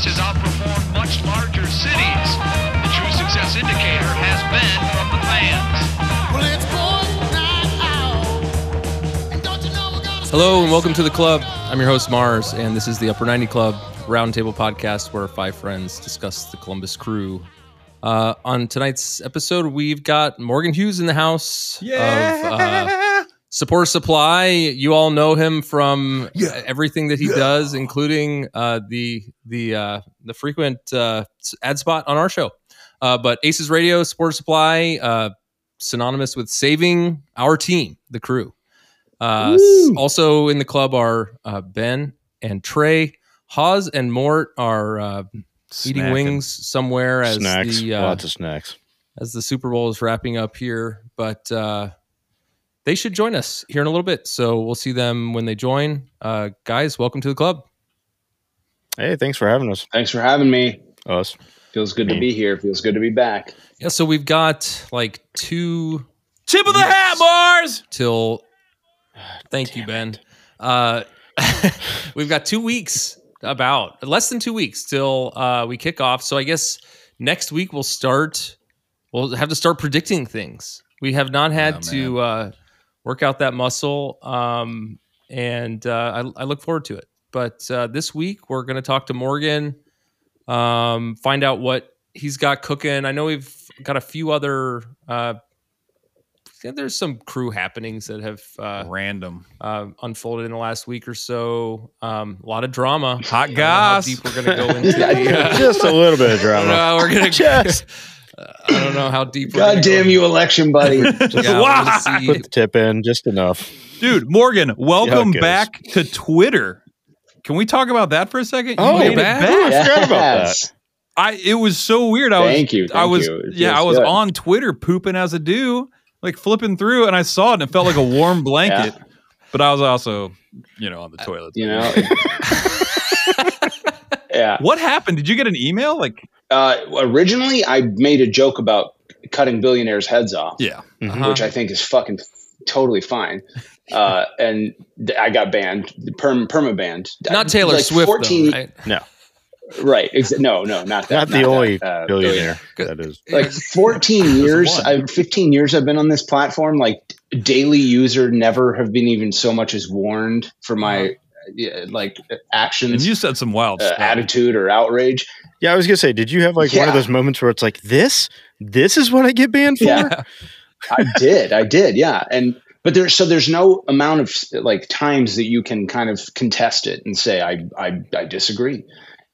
Columbus has outperformed much larger cities. The true success indicator has been from the fans. Well, it's boys' night out. And don't you know we're gonna Hello and welcome to the club. I'm your host Mars, and this is the Upper 90 Club Roundtable podcast where five friends discuss the Columbus crew. Uh, on tonight's episode, we've got Morgan Hughes in the house. Of, uh, Support Supply. You all know him from everything that he does, including uh, the the uh, the frequent uh, ad spot on our show. Uh, but Aces Radio, Support Supply, uh, synonymous with saving our team, the crew. Uh, s- also in the club are uh, Ben and Trey. Hawes and Mort are uh, eating wings somewhere as snacks, the uh, lots of snacks. as the Super Bowl is wrapping up here. But uh, they should join us here in a little bit, so we'll see them when they join. Uh, guys, welcome to the club. Hey, thanks for having us. Thanks for having me. Us. Feels good to be here. Feels good to be back. Yeah, so we've got like two Tip of the hat, Mars. till. Thank you, Ben. Uh, we've got two weeks, about less than two weeks till uh, we kick off. So I guess next week we'll start. We'll have to start predicting things. We have not had Oh, to uh, work out that muscle, um, and uh, I, I look forward to it. But uh, this week we're going to talk to Morgan, um, find out what he's got cooking. I know we've got a few other. Uh, there's some crew happenings that have uh, Random. uh, unfolded in the last week or so. Um, a lot of drama. Hot I how deep we're going to go into the. Uh, Just a little bit of drama. know we're going to. Just- I don't know how deep. we're God damn go. you, election buddy. Yeah, we're gonna Why? see- Put the tip in, just enough. Dude, Morgan, welcome goes. back to Twitter. Can we talk about that for a second? You Oh, made it back? back. I forgot about that. I it was so weird. I was Thank you, I was you. Yeah, I was good. on Twitter pooping as a do, like flipping through, and I saw it and it felt like a warm blanket. But I was also, you know, on the uh, toilet. You know? yeah. What happened? Did you get an email? Like, Uh, originally, I made a joke about cutting billionaires' heads off, yeah, Uh-huh. which I think is fucking totally fine. Uh, and th- I got banned, perm perma banned. Not Taylor Like Swift, 14 though, right? Right. Exa- no, no, not that. Not the that, only uh, billionaire Good. that is. like 14 years. I've 15 years I've been on this platform like daily user never have been even so much as warned for my yeah, like and actions you said some wild uh, stuff. attitude or outrage Yeah, I was gonna say, did you have like one of those moments where it's like this? This is what I get banned for? Yeah. I did I did yeah and but there's so there's no amount of like times that you can kind of contest it and say I I, I disagree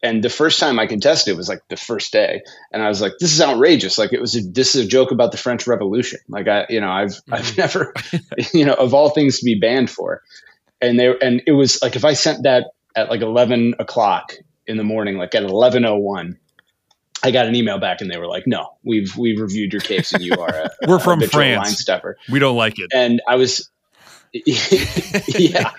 and the first time I contested it was like the first day, and I was like, "This is outrageous!" Like it was a, this is a joke about the French Revolution. Like I, you know, I've I've mm-hmm. never, you know, of all things to be banned for, and they and it was like if I sent that at like eleven o'clock in the morning, like at eleven oh one, I got an email back, and they were like, "No, we've we've reviewed your case, and you are a We're from France. line stuffer." We don't like it. and I was, yeah,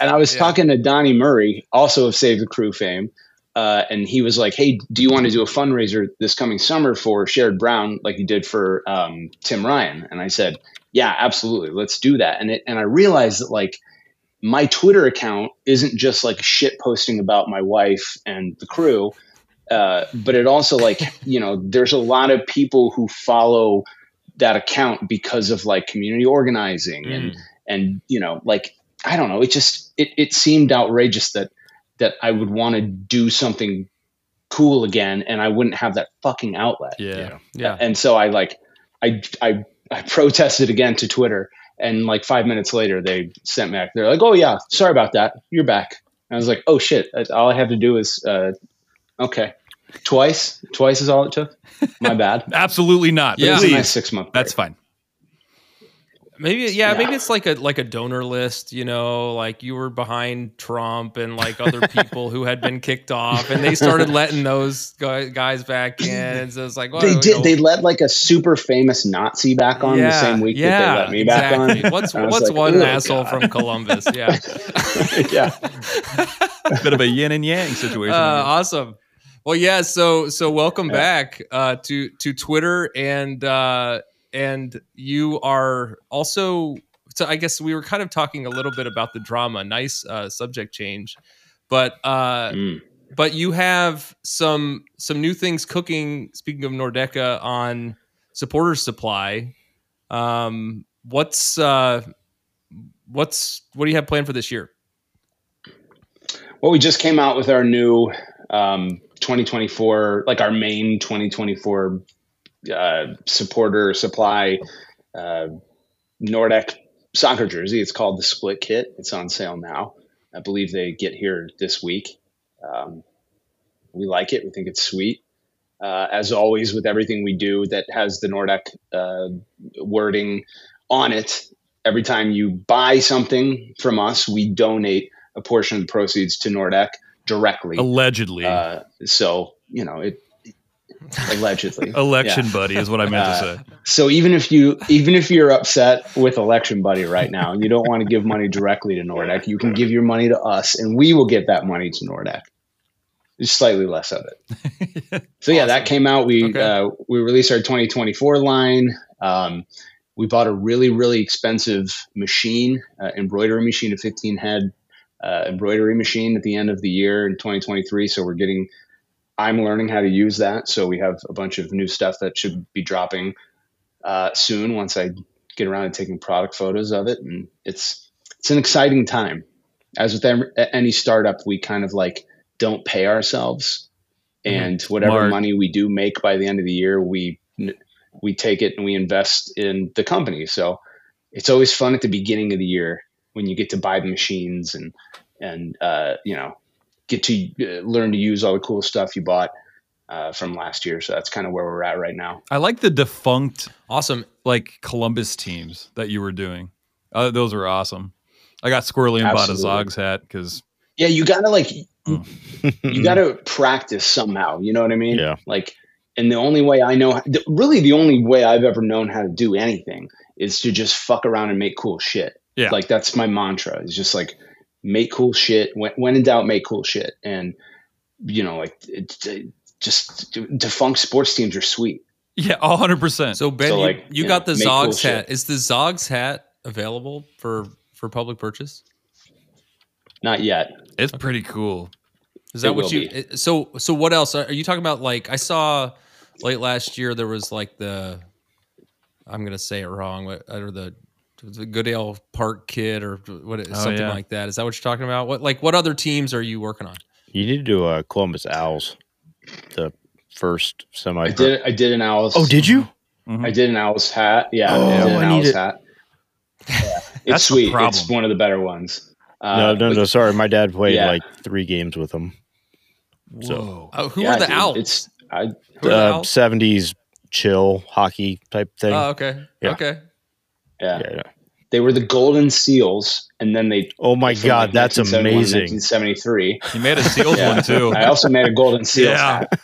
and I was Yeah. talking to Donnie Murray, also of Save the Crew fame, uh, and he was like, "Hey, do you want to do a fundraiser this coming summer for Sherrod Brown, like you did for um, Tim Ryan?" And I said, "Yeah, absolutely, let's do that." And it, and I realized that like my Twitter account isn't just like shit posting about my wife and the crew. Uh, but it also like you know there's a lot of people who follow that account because of like community organizing and and you know like i don't know it just it, it seemed outrageous that that i would want to do something cool again and i wouldn't have that fucking outlet Yeah. Yeah. and so i like i i i protested again to twitter and like five minutes later they sent me back. They're like oh yeah sorry about that. You're back. And i was like oh shit. All i have to do is uh okay. Twice? Twice is all it took? My bad. Absolutely not. Yeah. it was a nice six month That's fine. Maybe yeah, Yeah. maybe it's like a like a donor list, you know, like you were behind Trump and like other people who had been kicked off, and they started letting those guys back in, and so it's like well, they you did. know, They let like a super famous Nazi back on the same week yeah, that they let me back exactly. on. What's what's like, one "Oh, asshole God." from Columbus? Yeah, yeah, Bit of a yin and yang situation. uh, awesome. Well, yeah. So so welcome Yeah. back uh, to to Twitter and uh, and you are also. So I guess we were kind of talking a little bit about the drama. Nice uh, subject change, but uh, Mm. but you have some some new things cooking. Speaking of Nordecke, on supporter supply, um, what's uh, what's what do you have planned for this year? Well, we just came out with our new um, 2024, like our main 2024 uh, supporter supply uh, Nordecke soccer jersey. It's called the Split Kit. It's on sale now. I believe they get here this week. Um, we like it. We think it's sweet. Uh, as always, with everything we do that has the Nordecke uh, wording on it, every time you buy something from us, we donate a portion of the proceeds to Nordecke directly. Allegedly, Uh, so you know it. Allegedly, election Yeah. buddy is what I meant to Uh, say. So even if you even if you're upset with election buddy right now and you don't want to give money directly to Nordecke, you can give your money to us and we will get that money to Nordecke. Just slightly less of it. So yeah, that came out. We Okay. uh, we released our 2024 line. Um, we bought a really really expensive machine, uh, embroidery machine, a 15 head uh, embroidery machine at the end of the year in 2023. So we're getting. I'm learning how to use that. So we have a bunch of new stuff that should be dropping uh, soon once I get around to taking product photos of it, and it's it's an exciting time. As with any startup, we kind of like don't pay ourselves, and whatever Smart. money we do make by the end of the year, we we take it and we invest in the company. So it's always fun at the beginning of the year when you get to buy the machines and and uh, you know get to uh, learn to use all the cool stuff you bought uh, from last year. So that's kind of where we're at right now. I like the defunct Awesome. like Columbus teams that you were doing. Uh, those were awesome. I got squirrely and bought a Zogs hat because Yeah, you gotta like Mm. you gotta practice somehow. You know what I mean? Yeah. Like, and the only way I know, really, the only way I've ever known how to do anything is to just fuck around and make cool shit. Yeah. Like that's my mantra. It's just like make cool shit. When, when in doubt, make cool shit. And you know, like it, it just defunct sports teams are sweet. yeah, hundred percent. So Ben, So, you, like, you you got know, the make cool Zogs hat. shit. Is the Zogs hat available for for public purchase? Not yet. It's pretty cool. Is that It what you? it- So so what else are you talking about? Like I saw late last year there was like the I'm gonna say it wrong, but or the the Goodale Park kid or what Oh, something yeah. like that. Is that what you're talking about? What like what other teams are you working on? You need to do uh, Columbus Owls, the first semi. I did. I did an owls. Oh, did you? Mhm. I did an owl's hat. Yeah, Oh, I did an I need owl's it. hat. Yeah. That's It's sweet. It's one of the better ones. Uh, no, no, but- no. Sorry, my dad played Yeah. like three games with them. So Whoa. Oh, who yeah, are the dude, Owls? It's I, who are the uh, Owls? seventies chill hockey type thing. Oh, okay, Yeah. okay. Yeah. yeah, yeah. They were the Golden Seals, and then they. Oh my god, like, that's 1971, amazing. 1973. He made a seals Yeah. one too. I also made a Golden Seals Yeah. hat.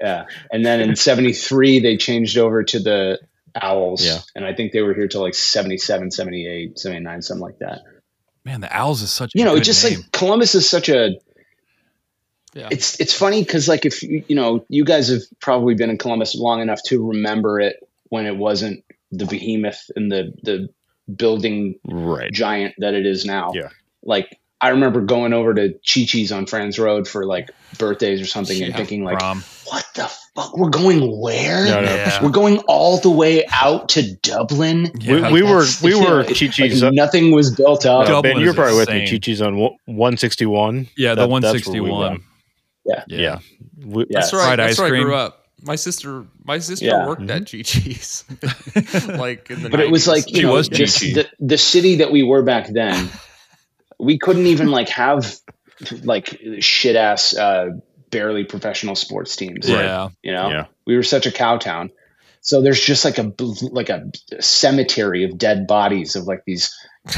Yeah, and then in '73 they changed over to the Owls, Yeah. and I think they were here till like 77, 78, 79, something like that. Man, the Owls is such a You know, good it's just name. like Columbus is such a Yeah. it's it's funny because like if you you know you guys have probably been in Columbus long enough to remember it when it wasn't the behemoth and the the building Right. giant that it is now. Yeah. Like I remember going over to Chi Chi's on Friends Road for like birthdays or something and thinking like, prom. what the fuck? We're going where? No, no. Yeah. We're going all the way out to Dublin. Yeah. we, we were we were like, Chi-Chi's. like uh, nothing was built up. no, ben, you're is probably with me. insane. Chi-Chi's on one sixty one. Yeah, the That- one that's where sixty we one. went. Yeah. Yeah. We- Yeah. That's right. Fried That's ice where I cream. grew up. My sister, my sister Yeah. worked at Chi Chi's, like in the. but it was like you She know was just the, the city that we were back then we couldn't even like have like shit ass uh barely professional sports teams Yeah. you know Yeah. we were such a cow town so there's just like a like a cemetery of dead bodies of like these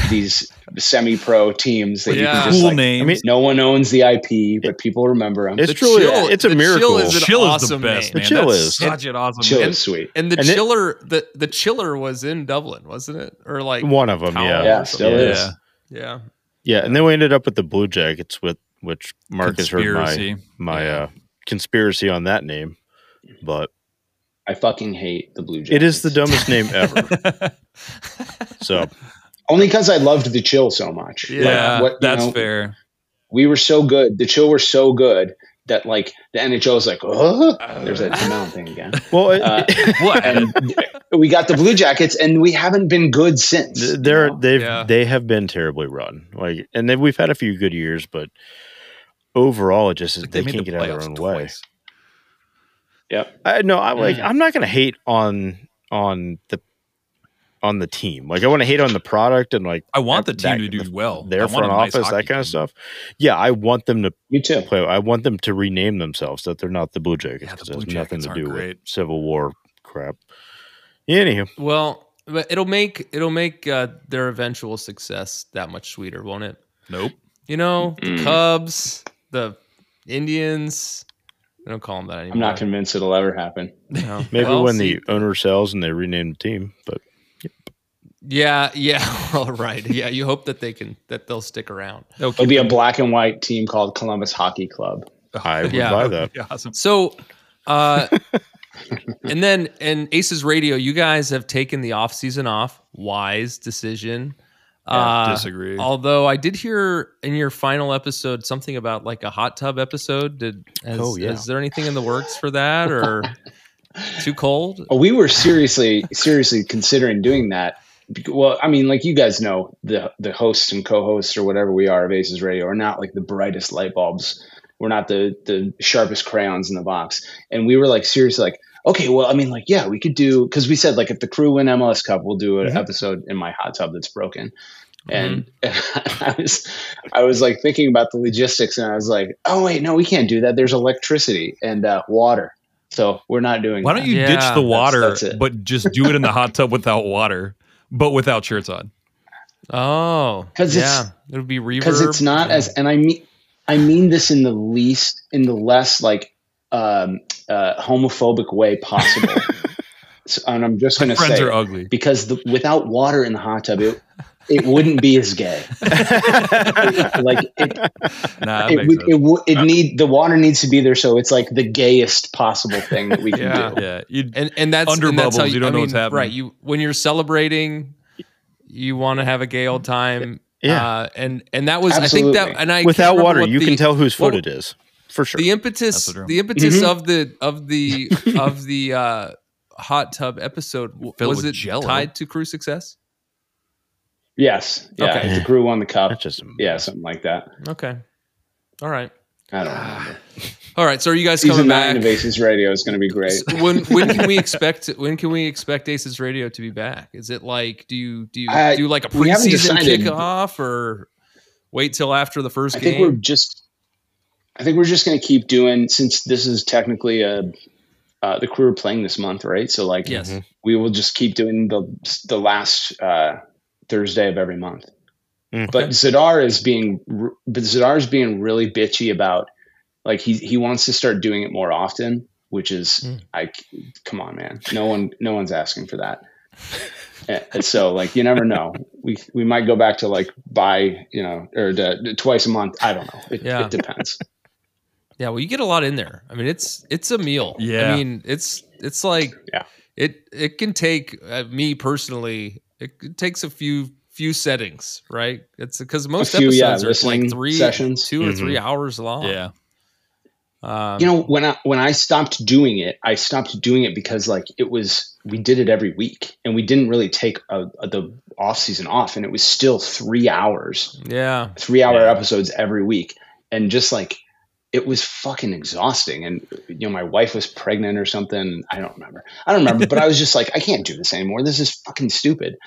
these semi-pro teams that you can just Cool like, names. I mean, no one owns the ip but people remember them It's The truly chill- it's a the miracle. chill is an Chill is awesome the best, name. The Chill That's is. such an awesome chill name. is sweet and the and it- chiller, the the chiller was in Dublin, wasn't it? Or like one of them. Yeah. Yeah, still something. is. Yeah. Yeah, Yeah, and then we ended up with the Blue Jackets, with which Mark has heard my Conspiracy. my Yeah. uh, conspiracy on that name, but i fucking hate the blue jackets it is the dumbest name ever. So only because i loved the chill so much Like, Yeah, what- that's know, fair. we were so good. The chill were so good that like the NHL is like, oh, there's that Tim Allen thing again. Well, it- Uh, What? and we got the Blue Jackets, and we haven't been good since. they're know? they've Yeah. they have been terribly run. Like, and then we've had a few good years, but overall, it just Like, they, made can't the get out of their playoffs own way. twice. Yep. I no, I like. Mm. I'm not gonna hate on on the on the team. Like, I want to hate on the product and like I want the that- team to do the- well. Their want a front nice office, that hockey kind of stuff. Yeah, I want them to You too. play. I want them to rename themselves that they're not the Blue Jackets Yeah, because it has nothing to aren't do with great. Civil War crap. Anywho, Well, but it'll make it'll make uh, their eventual success that much sweeter, won't it? Nope. You know, the Mm. Cubs, the Indians. I don't call them that anymore. I'm not convinced it'll ever happen. No. maybe Well, when see- the owner sells and they rename the team, but yeah, yeah, All right. yeah. You hope that they can that they'll stick around. They'll It'll be a black and white team called Columbus Hockey Club. I would Yeah. buy that. Yeah, awesome. So, uh, and then and Aces Radio, you guys have taken the off season off. Wise decision. uh, Disagree. Although I did hear in your final episode something about like a hot tub episode. Did has, Oh, yeah. is there anything in the works for that or too cold? Oh, we were seriously, seriously considering doing that. Well, I mean, like you guys know, the the hosts and co-hosts or whatever we are of Aces Radio are not like the brightest light bulbs. We're not the the sharpest crayons in the box. And we were like seriously like, okay, well, I mean, like, yeah, we could do because we said like if the crew win MLS Cup, we'll do an Mhm. episode in my hot tub that's broken. And I was I was like thinking about the logistics and I was like, oh wait, no, we can't do that. There's electricity and uh, water. So we're not doing that. Why don't that. you Yeah, ditch the water, that's it. but just do it in the hot tub without water, but without shirts on? Oh, 'Cause it's- yeah, it would be reverb because it's not Yeah. as and i mean i mean this in the least in the less like um uh homophobic way possible so, and i'm just going to Friends say are ugly. because the, without water in the hot tub it, it wouldn't be as gay like it Nah, it, would- it, would it need the water needs to be there so it's like the gayest possible thing that we can Yeah. do yeah, you'd, and and that's Under and that's how bubbles, you don't I know what's happening. Right, you when you're celebrating, you want to have a gay old time. Yeah. uh, and and that was I think that and I Without water, you the- can tell whose foot well, it is for sure. the impetus the impetus Mhm. of the of the of the uh hot tub episode Filled was it Jell-O. tied to crew success yes yeah Okay. if the crew won the cup That's just yeah something like that okay all right i don't remember all right so are you guys season coming nine back of aces radio is going to be great So when when can we expect when can we expect Aces Radio to be back? Is it like do you do you Uh, do like a preseason kickoff or wait till after the first I game? think we're just. I think we're just going to keep doing since this is technically a uh, the crew are playing this month, right? So like, yes. Mhm. we will just keep doing the the last uh, Thursday of every month. Mm. But Zadar is being, but Zadar is being really bitchy about, like he he wants to start doing it more often, which is Mm. I come on, man, no one no one's asking for that. And- and so like you never know. We we might go back to like buy you know or the, twice a month. I don't know. It, Yeah. it depends. Yeah, well, you get a lot in there. I mean, it's it's a meal. Yeah. I mean, it's it's like Yeah. It it can take uh, me personally. It, it takes a few few settings, right? It's because most few, yeah, episodes are like three sessions. two or Mhm. three hours long. yeah. Um, you know when i when i stopped doing it i stopped doing it because like it was we did it every week and we didn't really take a, a, the off season off and it was still three hours yeah, three hour Yeah. episodes every week and just like it was fucking exhausting. And you know my wife was pregnant or something. I don't remember. I don't remember but i was just like i can't do this anymore. This is fucking stupid.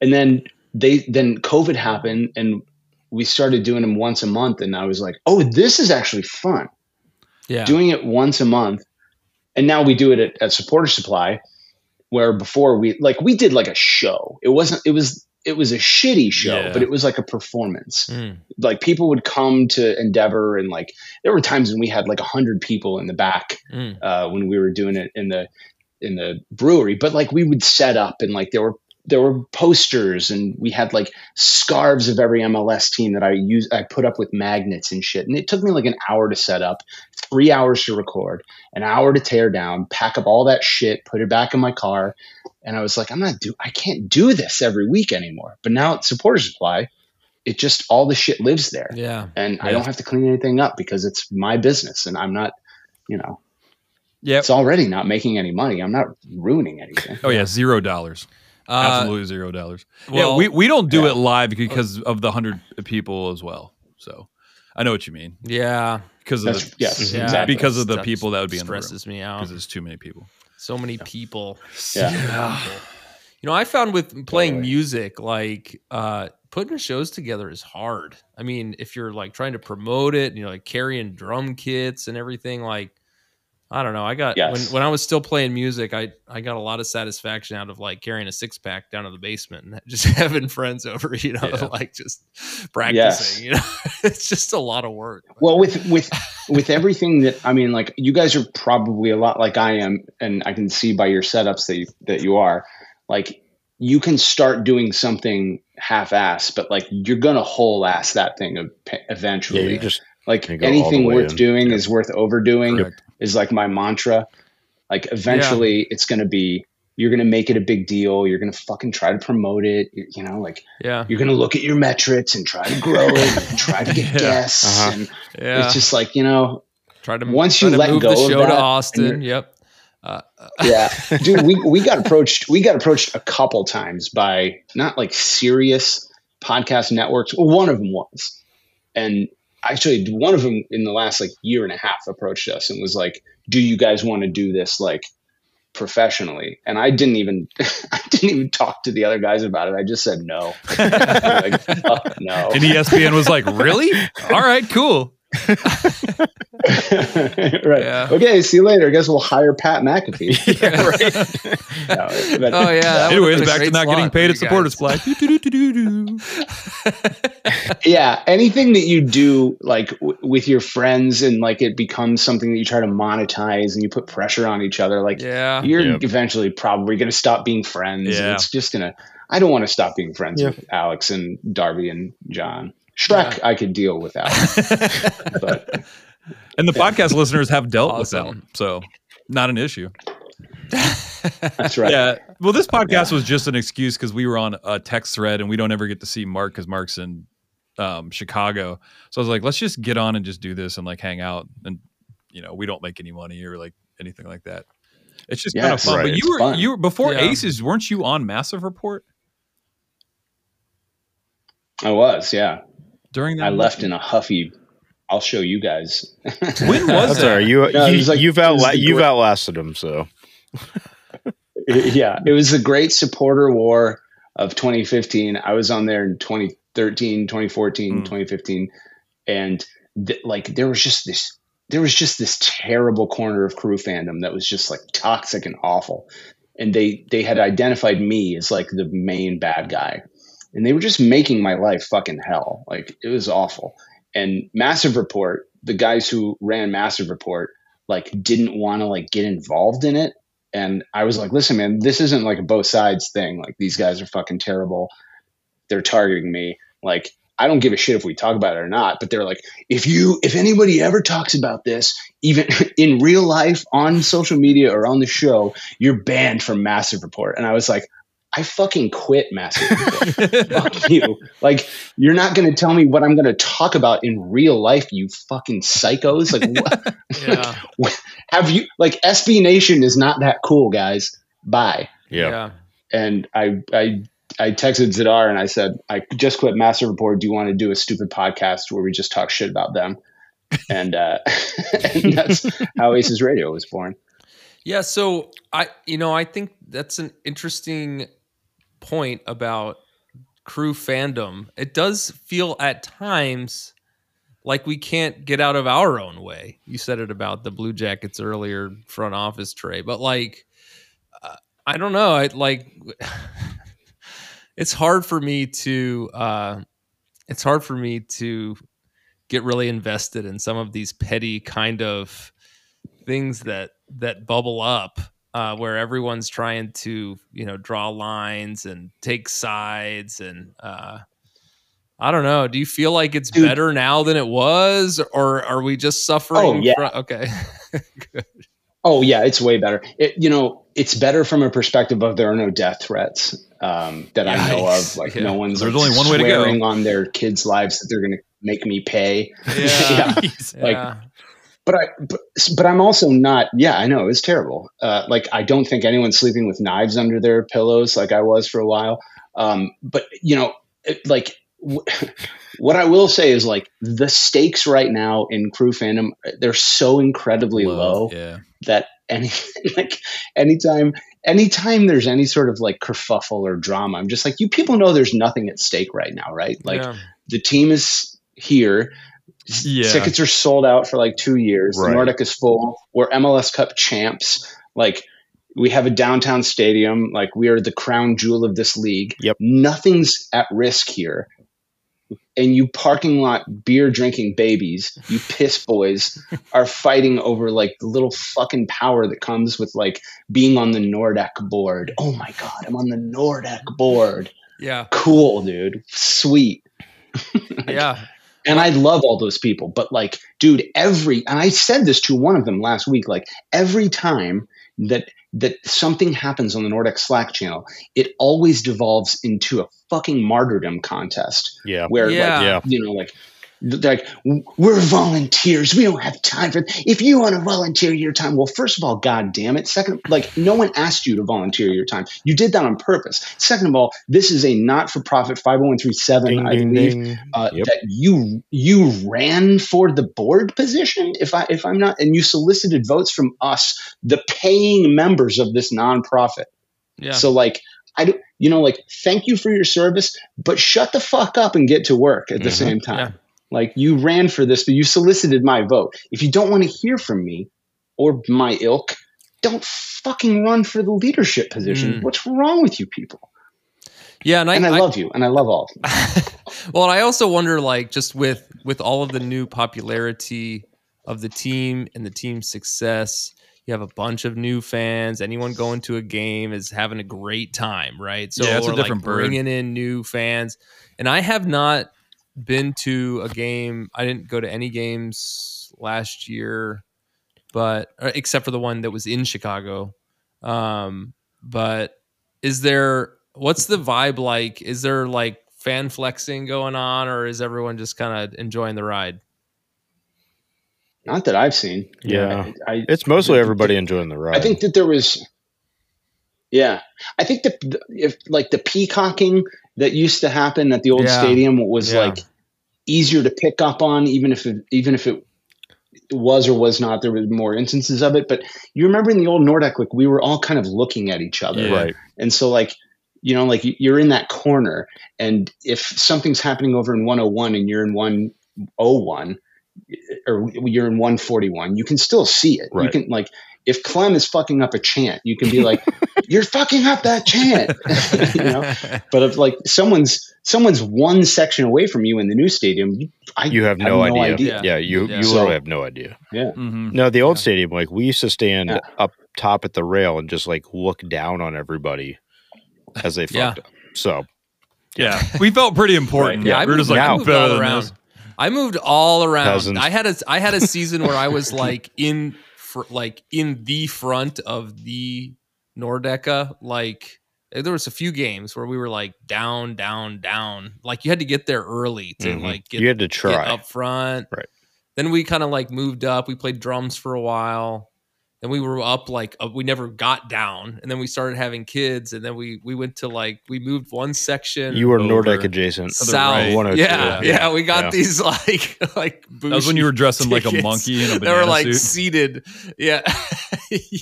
And then they then covid happened and we started doing them once a month. And i was like oh this is actually fun. Yeah, doing it once a month. And now we do it at, at supporter supply where before we like we did like a show. It wasn't it was it was a shitty show Yeah. but it was like a performance Mm. like people would come to endeavor and like there were times when we had like a 100 people in the back Mm. uh, when we were doing it in the in the brewery but like we would set up and like there were there were posters and we had like scarves of every MLS team that I use I put up with magnets and shit and it took me like an hour to set up 3 hours to record an hour to tear down pack up all that shit put it back in my car and I was like I'm not do I can't do this every week anymore but now at supporter supply it just all the shit lives there, Yeah. and I don't have to clean anything up because it's my business, and I'm not, you know, Yeah. it's already not making any money. I'm not ruining anything. Oh yeah, zero dollars. Uh, Absolutely zero dollars. well, yeah, we, we don't do yeah. it live because of the hundred people as well. So I know what you mean yeah. because of That's the, yes, Yeah. exactly. because of the people that would be in the room stresses me out. because there's too many people. So many people. yeah. You know, I found with playing Totally. music, like uh putting shows together is hard. I mean, if you're like trying to promote it, you know, like carrying drum kits and everything, like I don't know. I got when, Yes. when I was still playing music, I I got a lot of satisfaction out of like carrying a six pack down to the basement and just having friends over, you know, Yeah. like just practicing. You know, it's just a lot of work. Well, with with with everything that I mean, like you guys are probably a lot like I am, and I can see by your setups that you, that you are. Like you can start doing something half-ass, but like you're gonna whole ass that thing ev- Yeah, eventually. you just like you go all the anything worth in. doing Yeah. is worth overdoing. Correct. Is like my mantra. Like eventually, it's gonna be. You're gonna make it a big deal. You're gonna fucking try to promote it. You, you know, like Yeah. you're gonna look at your metrics and try to grow it, and try to get Yeah. guests, Uh-huh. and Yeah. it's just like you know, try to once try you to let move go the of show that to Austin. Yep. Uh, uh, yeah dude we, we got approached we got approached a couple times by not like serious podcast networks one of them was and actually one of them in the last like year and a half approached us and was like do you guys want to do this like professionally and i didn't even i didn't even talk to the other guys about it i just said no like, fuck no And ESPN was like, "Really? All right, cool." right Yeah. okay see you later i guess we'll hire pat mcafee No, but- oh yeah. that would've Anyways, back to great not getting paid for at you supporters guys. Yeah anything that you do like w- with your friends and like it becomes something that you try to monetize and you put pressure on each other like Yeah. you're Yep. eventually probably going to stop being friends and Yeah. it's just gonna i don't want to stop being friends Yeah. with alex and darby and john shrek i could deal with that but And the podcast listeners have dealt with Awesome. that, so not an issue. that's right Yeah. Well, this podcast was just an excuse because we were on a text thread and we don't ever get to see Mark because Mark's in um, Chicago. So I was like, let's just get on and just do this and like hang out. And you know, we don't make any money or like anything like that. It's just kind of fun. right. But you It's were fun. you were before Yeah. Aces, weren't you on Massive Report i was yeah during that? i left in a huffy i'll show you guys When was That's that? all right. You, No, you was like- you've outla- the you've great- outlasted him. So yeah, it was the great supporter war of 2015. I was on there in 2013, 2014, Mm. 2015, and th- like there was just this there was just this terrible corner of crew fandom that was just like toxic and awful. And they they had identified me as like the main bad guy. And they were just making my life fucking hell. Like it was awful. And Massive Report, the guys who ran Massive Report, like didn't want to like get involved in it and I was like, listen, man, this isn't like a both sides thing. Like these guys are fucking terrible. They're targeting me. Like I don't give a shit if we talk about it or not. But they're like, if you, if anybody ever talks about this, even in real life, on social media or on the show, you're banned from Massive Report. And I was like, I fucking quit Massive Report. Fuck you. Like you're not going to tell me what I'm going to talk about in real life, you fucking psychos. Like what? Yeah. have you like SB Nation is not that cool, guys. Bye. yeah, And I I I texted Zadar and I said, I just quit Massive Report. Do you want to do a stupid podcast where we just talk shit about them? And uh and that's how Aces Radio was born. Yeah, so I you know, I think that's an interesting point about crew fandom. It does feel at times like we can't get out of our own way. You said it about the Blue Jackets earlier, front office Trey, but like uh, I don't know, I like it's hard for me to uh it's hard for me to get really invested in some of these petty kind of things that that bubble up uh, where everyone's trying to you know draw lines and take sides and uh, I don't know. Do you feel like it's Dude. better now than it was, or are we just suffering? Oh, yeah. From, okay. Oh yeah, it's way better. It, you know, it's better from a perspective of there are no death threats um, that I know of. Like Yeah. no one's There's like, only one way to go. swearing on their kids' lives that they're going to make me pay. Yeah. Like, yeah. But I, but, but I'm also not. Yeah, I know it's terrible. Uh, like I don't think anyone's sleeping with knives under their pillows like I was for a while. Um, but you know, it, like w- what I will say is like the stakes right now in crew fandom they're so incredibly low Yeah. that any like anytime anytime there's any sort of like kerfuffle or drama, I'm just like you people know there's nothing at stake right now, right? Like yeah. the team is here. Yeah. Tickets are sold out for like two years. Right. The Nordecke is full. We're MLS Cup champs. Like we have a downtown stadium. Like we are the crown jewel of this league. Yep. Nothing's at risk here. And you parking lot beer drinking babies, you piss boys, are fighting over like the little fucking power that comes with like being on the Nordecke board. Oh my god, I'm on the Nordecke board. yeah. Cool, dude. Sweet. Yeah. And I love all those people, but like, dude, every and I said this to one of them last week, like every time that that something happens on the Nordecke Slack channel, it always devolves into a fucking martyrdom contest Yeah. where Yeah. like Yeah. you know like they're like we're volunteers we don't have time for if you want to volunteer your time well first of all god damn it second like no one asked you to volunteer your time you did that on purpose second of all this is a not-for-profit 50137 Ding, i ding, believe ding. uh, Yep. that you you ran for the board position if i if i'm not and you solicited votes from us the paying members of this nonprofit Yeah. so like i do you know like thank you for your service but shut the fuck up and get to work at the Mhm. same time Yeah. Like you ran for this but you solicited my vote if you don't want to hear from me or my ilk don't fucking run for the leadership position Mm. what's wrong with you people yeah. And I, and i, I- love you and i love all of you well, and I also wonder, like, just with with all of the new popularity of the team and the team's success, you have a bunch of new fans. Anyone going to a game is having a great time, right? So Yeah, it's a different like bird. bringing in new fans, and I have not been to a game. I didn't go to any games last year, but uh, except for the one that was in Chicago. Um, but is there what's the vibe like? Is there like fan flexing going on, or is everyone just kind of enjoying the ride? not that i've seen Yeah. I, I It's mostly everybody enjoying the ride. I think that there was, yeah, I think the- if like the peacocking that used to happen at the old Yeah. stadium was Yeah. like easier to pick up on, even if it, even if it was or was not. There were more instances of it, but you remember in the old Nordecke, like we were all kind of looking at each other, Yeah. right. and so like you know, like you're in that corner, and if something's happening over in 101 and you're in 101 or you're in 141, you can still see it. You can like if Clem is fucking up a chant, you can be like, "You're fucking up that chant," you know. But if like someone's someone's one section away from you in the new stadium, you, I You have no, idea. Yeah. Yeah. you Yeah. you So- literally have no idea. Mhm. No, the old Yeah. stadium, like we used to stand Yeah. up top at the rail and just like look down on everybody as they Yeah. fucked up. So Yeah, we felt pretty important. Right, yeah. We were moved, just like, I moved better all than around. this. I moved all around. Cousins. I had a I had a season where I was like in fr- like in the front of the Nordecke. Like there was a few games where we were like down, down, down. Like you had to get there early to Mhm. like get, you had to try. up front. Right. Then we kind of like moved up. We played drums for a while. Then we were up like uh, we never got down, and then we started having kids, and then we we went to like we moved one section. You were. Nordecke adjacent. the south. right. 102. Yeah, yeah, we got Yeah. these like like. That was when you were dressing like a monkey in a They were like suit. seated. Yeah.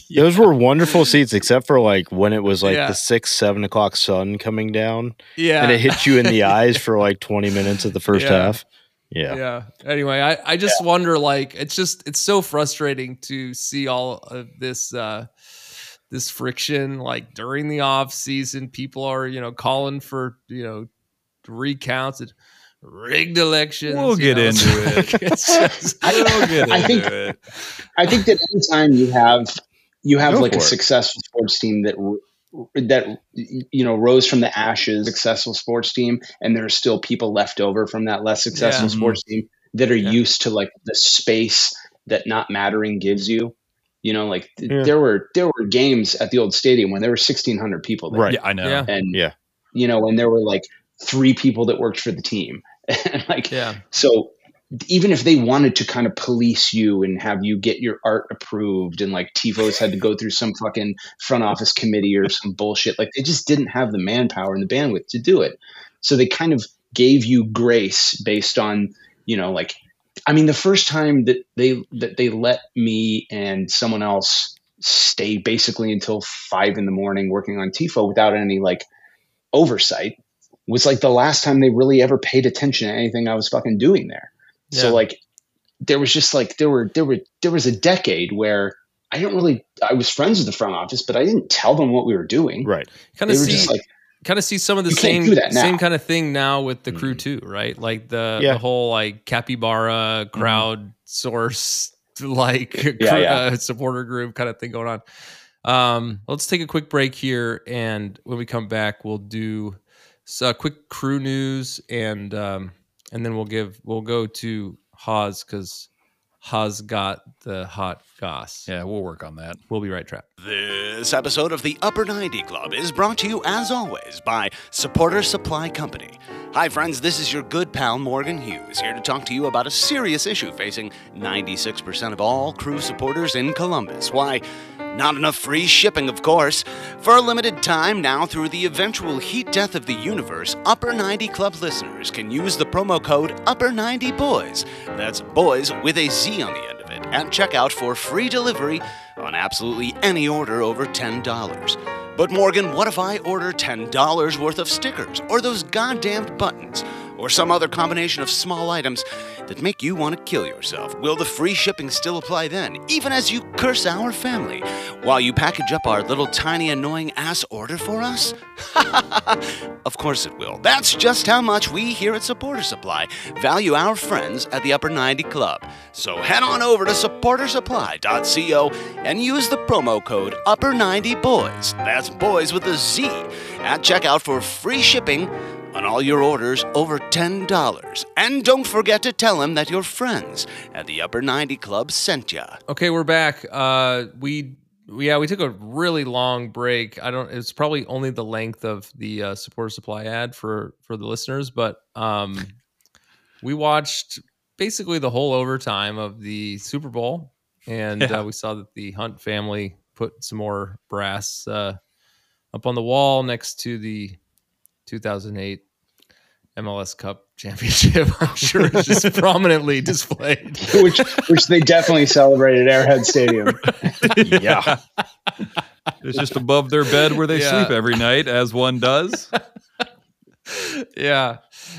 Yeah. Those were wonderful seats, except for like when it was like Yeah. the six, seven o'clock sun coming down yeah. and it hit you in the eyes for like 20 minutes of the first Yeah. half. Yeah. yeah. Anyway, I, I just wonder like it's just it's so frustrating to see all of this uh this friction like during the off season people are, you know, calling for, you know, recounts and rigged elections. We'll get know, into it. just- We'll get I think- it. I think that anytime you have you have Go like a it. successful sports team that r- that you know rose from the ashes, successful sports team, and there are still people left over from that less successful Yeah. sports team that are Yeah. used to like the space that not mattering gives you. You know, like th- Yeah. there were there were games at the old stadium when there were sixteen hundred people there, Right. Yeah, I know. Yeah. and Yeah. you know, and there were like three people that worked for the team, and like Yeah. so even if they wanted to kind of police you and have you get your art approved and like tifos had to go through some fucking front office committee or some bullshit, like they just didn't have the manpower and the bandwidth to do it. So they kind of gave you grace based on, you know, like I mean the first time that they that they let me and someone else stay basically until five in the morning working on TIFO without any like oversight was like the last time they really ever paid attention to anything I was fucking doing there. Yeah. So like there was just like there were there were there was a decade where I didn't really I was friends with the front office, but I didn't tell them what we were doing. Right. Kind of see just like kind of see some of the You same do that now. same kind of thing now with the crew Mhm. too, right? Like the Yeah. the whole like capybara crowd source like crew, Yeah, yeah. Uh, supporter group kind of thing going on. Um, let's take a quick break here, and when we come back, we'll do a quick crew news, and um, and then we'll give we'll go to Haas because Haas got the hot goss. Yeah, we'll work on that. We'll be right trapped. This episode of the Upper 90 Club is brought to you, as always, by Supporter Supply Company. Hi, friends, this is your good pal Morgan Hughes here to talk to you about a serious issue facing 96% of all crew supporters in Columbus. Why, not enough free shipping, of course. For a limited time now, through the eventual heat death of the universe, Upper 90 Club listeners can use the promo code Upper90Boys. That's boys with a Z on the end at checkout for free delivery on absolutely any order over $10. But Morgan, what if I order $10 worth of stickers, or those goddamned buttons, or some other combination of small items that make you want to kill yourself? Will the free shipping still apply then, even as you curse our family, while you package up our little tiny annoying ass order for us? of course it will. That's just how much we here at Supporter Supply value our friends at the Upper 90 Club. So head on over to supportersupply.co and use the promo code Upper90Boys. That's boys with a Z at checkout for free shipping on all your orders over $10. And don't forget to tell them that your friends at the Upper 90 Club sent ya. Okay, we're back. Uh, we yeah, we took a really long break. I don't. It's probably only the length of the uh, supporter supply ad for for the listeners, but um, we watched basically the whole overtime of the Super Bowl, and Yeah. uh, we saw that the Hunt family put some more brass uh, up on the wall next to the 2008 MLS Cup championship. I'm sure it's just prominently displayed. which which they definitely celebrated at Arrowhead Stadium. Yeah. It's just above their bed where they Yeah. sleep every night, as one does. yeah,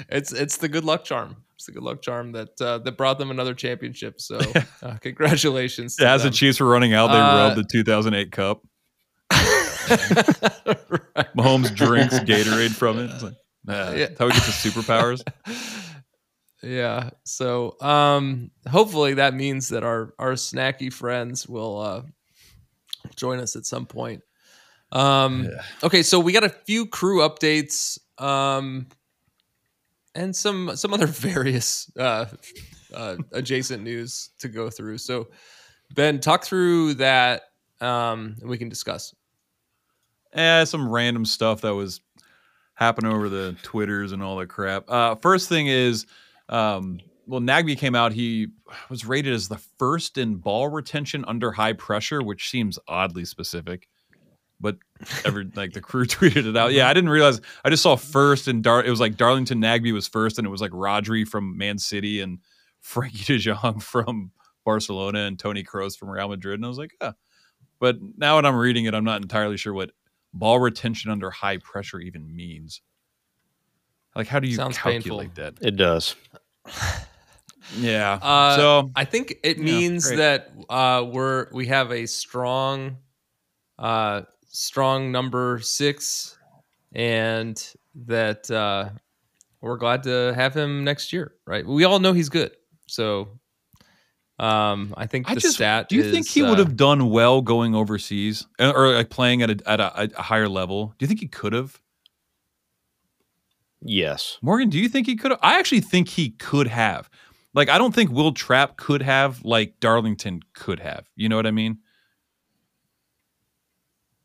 it's it's the good luck charm. It's the good luck charm that uh, that brought them another championship. So uh, congratulations. to As the. Chiefs were running out, they Uh, rubbed the 2008 Cup. Right. Mahomes drinks Gatorade from it. Nah, Yeah. how he gets his superpowers. yeah. So um, hopefully that means that our our snacky friends will uh, join us at some point. Um, Okay, so we got a few crew updates um, and some some other various uh, uh, adjacent news to go through. So Ben, talk through that, um, and we can discuss. Eh, some random stuff that was happening over the Twitters and all that crap. Uh, first thing is, um, well, Nagbe came out. He was rated as the first in ball retention under high pressure, which seems oddly specific. But every like the crew tweeted it out. Yeah, I didn't realize. I just saw first and Dar. It was like Darlington Nagbe was first, and it was like Rodri from Man City and Frenkie De Jong from Barcelona and Toni Kroos from Real Madrid. And I was like, ah. But now when I'm reading it, I'm not entirely sure what ball retention under high pressure even means. Like, how do you Sounds calculate painful. that? It does. Yeah. Uh, so I think it means great. that uh, we're we have a strong, uh, strong number six, and that uh, we're glad to have him next year. Right? We all know he's good, so um, I think I the just stat. do you think is, he would uh, have done well going overseas or like playing at a at a, a higher level? Do you think he could have? Yes. Morgan, do you think he could have? I actually think he could have. Like, I don't think Will Trapp could have like Darlington could have. You know what I mean?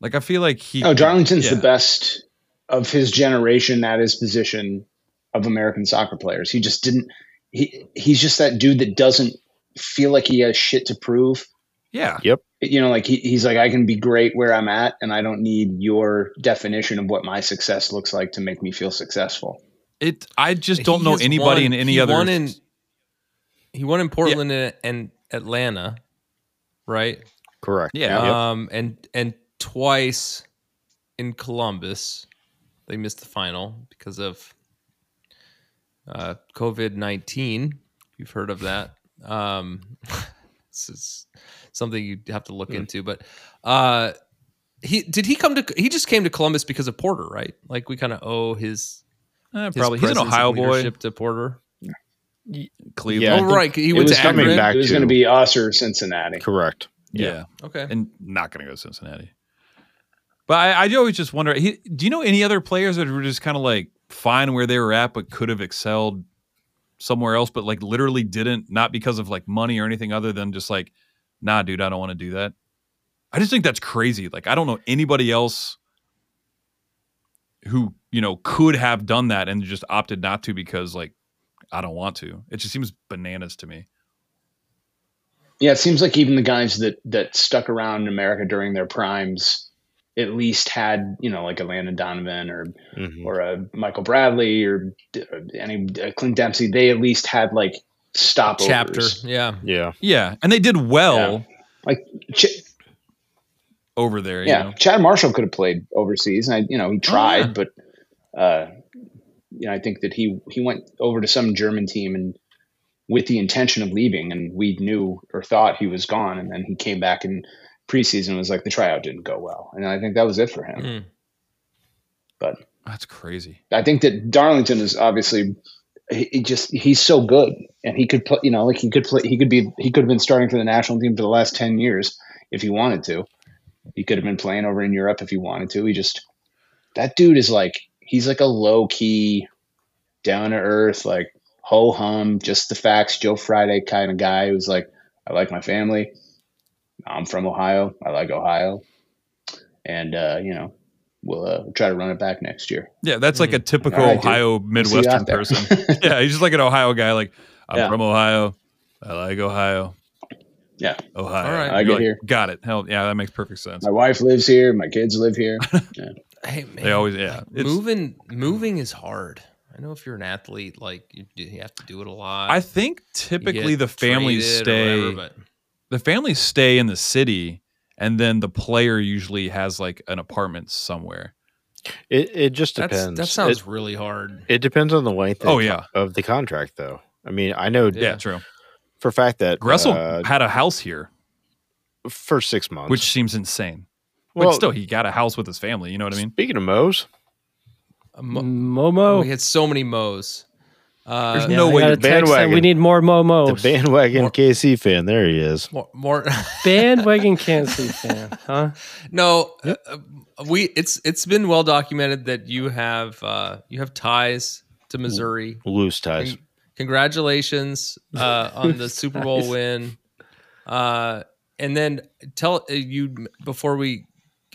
Like I feel like he. Oh, Darlington's yeah. the best of his generation at his position of American soccer players. He just didn't. He he's just that dude that doesn't feel like he has shit to prove. Yeah, Yep. You know, like he, he's like, I can be great where I'm at, and I don't need your definition of what my success looks like to make me feel successful. it. I just don't He know anybody won- in any he other. Won in, he won in Portland and, and Atlanta, right? Correct. Yeah. Yep. Um, and and twice in Columbus, they missed the final because of uh, COVID nineteen. You've heard of that. Um, this is something you have to look Hmm. into. But uh, he did he come to? He just came to Columbus because of Porter, right? Like we kind of owe his, his probably he's an Ohio boy. leadership to Porter. Cleveland. Yeah, oh right, he went was to coming Akron. back It was going to be us or Cincinnati. Correct. yeah. Okay. and not going to go to Cincinnati. But I, I always just wonder. He, do you know any other players that were just kind of like fine where they were at, but could have excelled somewhere else, but like literally didn't, not because of like money or anything other than just like, nah, dude, I don't want to do that. I just think that's crazy. Like I don't know anybody else who you know could have done that and just opted not to because like I don't want to. It just seems bananas to me. Yeah, it seems like even the guys that that stuck around in America during their primes at least had you know like a Landon Donovan or Mhm. or a Michael Bradley or d- any uh, Clint Dempsey. They at least had like stopovers. Chapter. Yeah. Yeah. Yeah, and they did well Like Ch- over there. yeah, you know? Chad Marshall could have played overseas, and I, you know he tried, yeah. but uh, you know I think that he he went over to some German team and with the intention of leaving, and we knew or thought he was gone, and then he came back in preseason was like the tryout didn't go well, and I think that was it for him. Mm. But That's crazy. I think that Darlington is obviously he, he just he's so good, and he could play. You know, like he could play. He could be. He could have been starting for the national team for the last ten years if he wanted to. He could have been playing over in Europe if he wanted to. He just that dude is like he's like a low key, down to earth, like ho hum, just the facts, Joe Friday kind of guy who's like, I like my family. I'm from Ohio. I like Ohio, and uh, you know, we'll uh, try to run it back next year. Yeah, that's like a typical All right, dude. Ohio See you Midwestern person. yeah, he's just like an Ohio guy. Like I'm Yeah. from Ohio. I like Ohio. Yeah. Ohio. All right. I You're get like, here. Got it. Hell yeah, that makes perfect sense. My wife lives here. My kids live here. Hey man. They always yeah. It's, moving moving is hard. I know if you're an athlete, like you, you have to do it a lot. I think typically the families traded or stay whatever, but the families stay in the city and then the player usually has like an apartment somewhere. It it just that's, depends. that sounds It, really hard. it depends on the length. Oh, of, yeah. of the contract, though. I mean, I know Yeah, Yeah. true. for a fact that Gressel uh, had a house here, for six months. which seems insane. well, but still, he got a house with his family. You know what I mean? speaking of Moe's, mo- Momo. we had so many Mo's. Uh, There's Yeah, no I way got you're text bandwagon. We need more Momo. the bandwagon More- KC fan. There he is. more, more Bandwagon KC fan, huh? no, uh, uh, we it's it's been well documented that you have uh, you have ties to Missouri. Loose ties. Con- congratulations uh, on the Super Bowl win. Uh, and then tell uh, you before we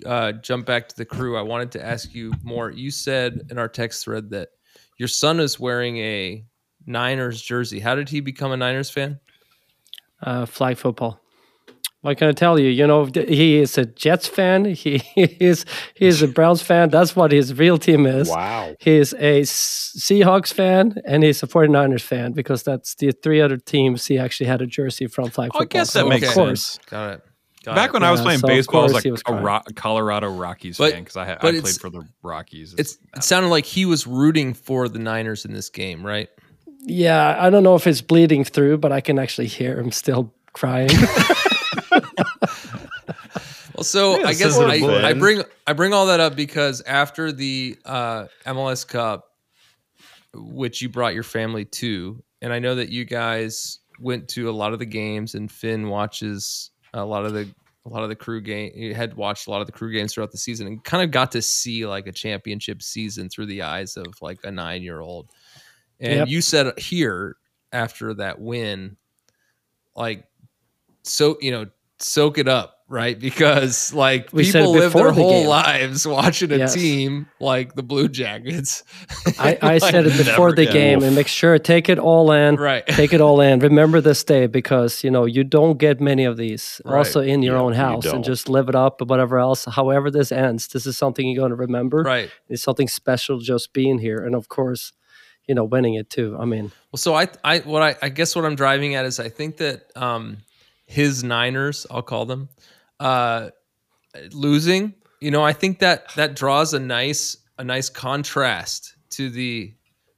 uh, jump back to the crew. I wanted to ask you more. You said in our text thread that your son is wearing a Niners jersey. How did he become a Niners fan? Uh, flag football. What can I tell you? You know, he is a Jets fan. He is he is a Browns fan. That's what his real team is. Wow. He's a Seahawks fan and he's a 49ers fan because that's the three other teams he actually had a jersey from flag Oh, I guess that So, makes of course. sense. Got it. Got Back it. when I was playing so baseball, I was like was a. Ro- Colorado Rockies But- fan because I, ha- I played for the Rockies. it's it sounded like he was rooting for the Niners in this game, right? Yeah, I don't know if it's bleeding through, but I can actually hear him still crying. Well, so Yeah, I guess I. I bring I bring all that up because after the uh, MLS Cup, which you brought your family to, and I know that you guys went to a lot of the games, and Finn watches a lot of the a lot of the crew game. You had watched a lot of the crew games throughout the season, and kind of got to see like a championship season through the eyes of like a nine year old. And Yep. you said here after that win, like so you know soak it up right? Because like We people live their the whole game. lives watching a Yes. team like the Blue Jackets. I, I said it before the get game, and make sure take it all in. Right. Take it all in. Remember this day because you know you don't get many of these. Right. Also in your Yeah, own you house, and just live it up. Or whatever else, however this ends, this is something you're going to remember. right. It's something special just being here, and of course, you know, winning it too. I mean, Well, so I, I, what I, I guess what I'm driving at is I think that um, his Niners, I'll call them, uh, losing. You know, I think that that draws a nice, a nice contrast to the,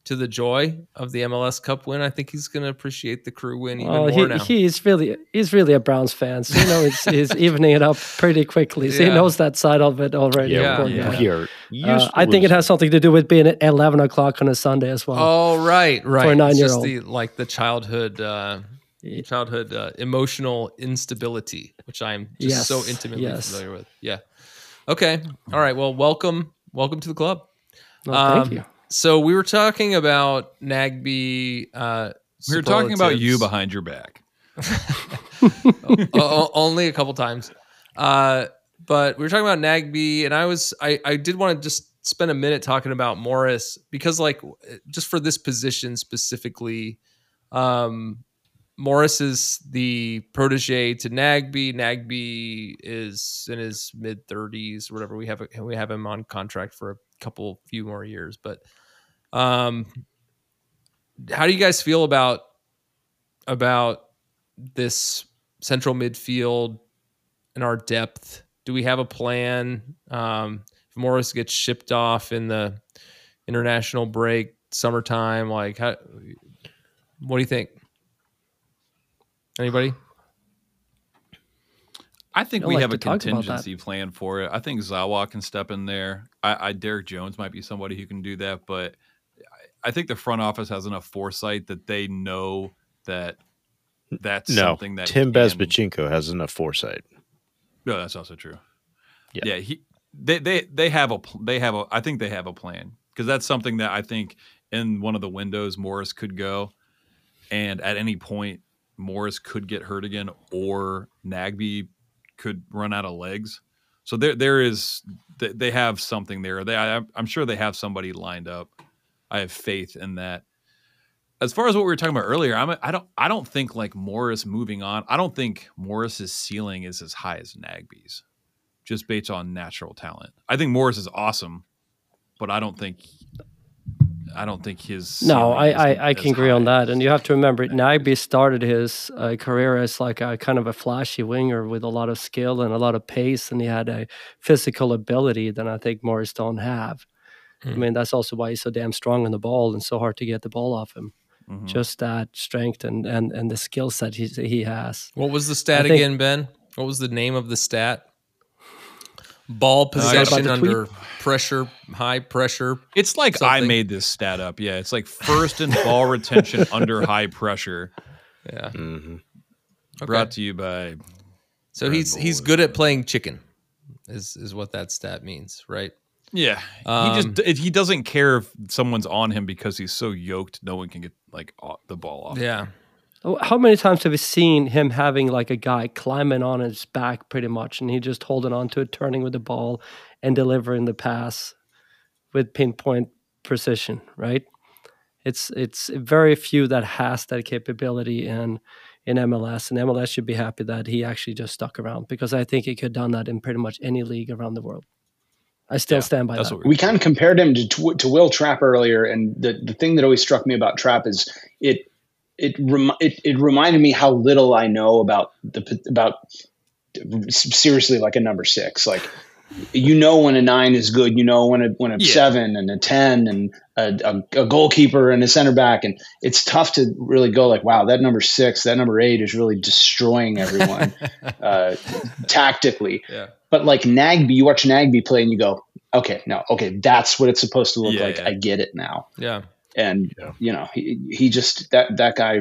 to the joy of the MLS Cup win. I think he's going to appreciate the crew win even well, more he, now. he's really he's really a Browns fan, so you know he's, he's evening it up pretty quickly. So Yeah. he knows that side of it already. Yeah, Poor yeah. guy. Uh, I think it has something to do with being at eleven o'clock on a Sunday as well. Oh right, right. a nine-year-old. like the childhood, uh, childhood uh, emotional instability, which I'm just so intimately yes. familiar with. Yeah. Okay. All right. Well, welcome, welcome to the club. Well, thank Um, you. So we were talking about Nagbe. Uh, We were talking about you behind your back. O- o- only a couple times. Uh, but we were talking about Nagbe, and I was I I did want to just spend a minute talking about Morris because like just for this position specifically, um, Morris is the protege to Nagbe. Nagbe is in his mid thirties, whatever. We have we have him on contract for a couple few more years, but um, how do you guys feel about about this central midfield and our depth? Do we have a plan? Um, if Morris gets shipped off in the international break, summertime, like how? What do you think? Anybody? I think I'd we like have a talk about that. contingency plan for it. I think Zawa can step in there. I, I Derek Jones might be somebody who can do that, but I, I think the front office has enough foresight that they know that that's No, something that Tim can- Bezbatchenko has enough foresight. No, that's also true. Yeah. Yeah, he they they they have a pl- they have a I think they have a plan because that's something that I think in one of the windows Morris could go, and at any point Morris could get hurt again or Nagbe could run out of legs. So there there is they, have something there. They I, I'm sure they have somebody lined up. I have faith in that. As far as what we were talking about earlier, I'm I don't I don't think like Morris moving on. I don't think Morris's ceiling is as high as Nagbe's, just based on natural talent. I think Morris is awesome, but I don't think I don't think his No, I, I, I can agree on that. And you have to remember, Nagbe started his uh, career as like a kind of a flashy winger with a lot of skill and a lot of pace, and he had a physical ability that I think Morris don't have. I Hmm. mean, that's also why he's so damn strong on the ball and so hard to get the ball off him. Mhm. Just that strength and and, and the skill set he, he has. What was the stat think- again, Ben? What was the name of the stat? Ball about possession the tweet? under pressure, high pressure. It's like I made this stat up. Yeah, it's like first in ball retention under high pressure. Yeah. hmm Brought to you by So Red he's Bull he's good at playing chicken, is is what that stat means, right? Yeah, Um, he just he doesn't care if someone's on him because he's so yoked. No one can get like the ball off. Yeah. How many times have we seen him having like a guy climbing on his back pretty much, and he just holding on to it, turning with the ball, and delivering the pass with pinpoint precision, right? It's it's very few that has that capability in in MLS, and MLS should be happy that he actually just stuck around because I think he could have done that in pretty much any league around the world. I still Yeah, stand by that. we're we kind of compared him to, to to Will Trapp earlier, and the, the thing that always struck me about Trapp is it it, rem, it it reminded me how little I know about the about seriously like a number six. Like you know when a nine is good, you know when a when a Yeah. seven and a ten and a, a, a goalkeeper and a center back, and it's tough to really go like, wow, that number six, that number eight is really destroying everyone uh, tactically Yeah. but like Nagbe, you watch Nagbe play and you go, okay, no, okay, that's what it's supposed to look Yeah, like. I get it now. Yeah. And Yeah. you know, he he just that that guy,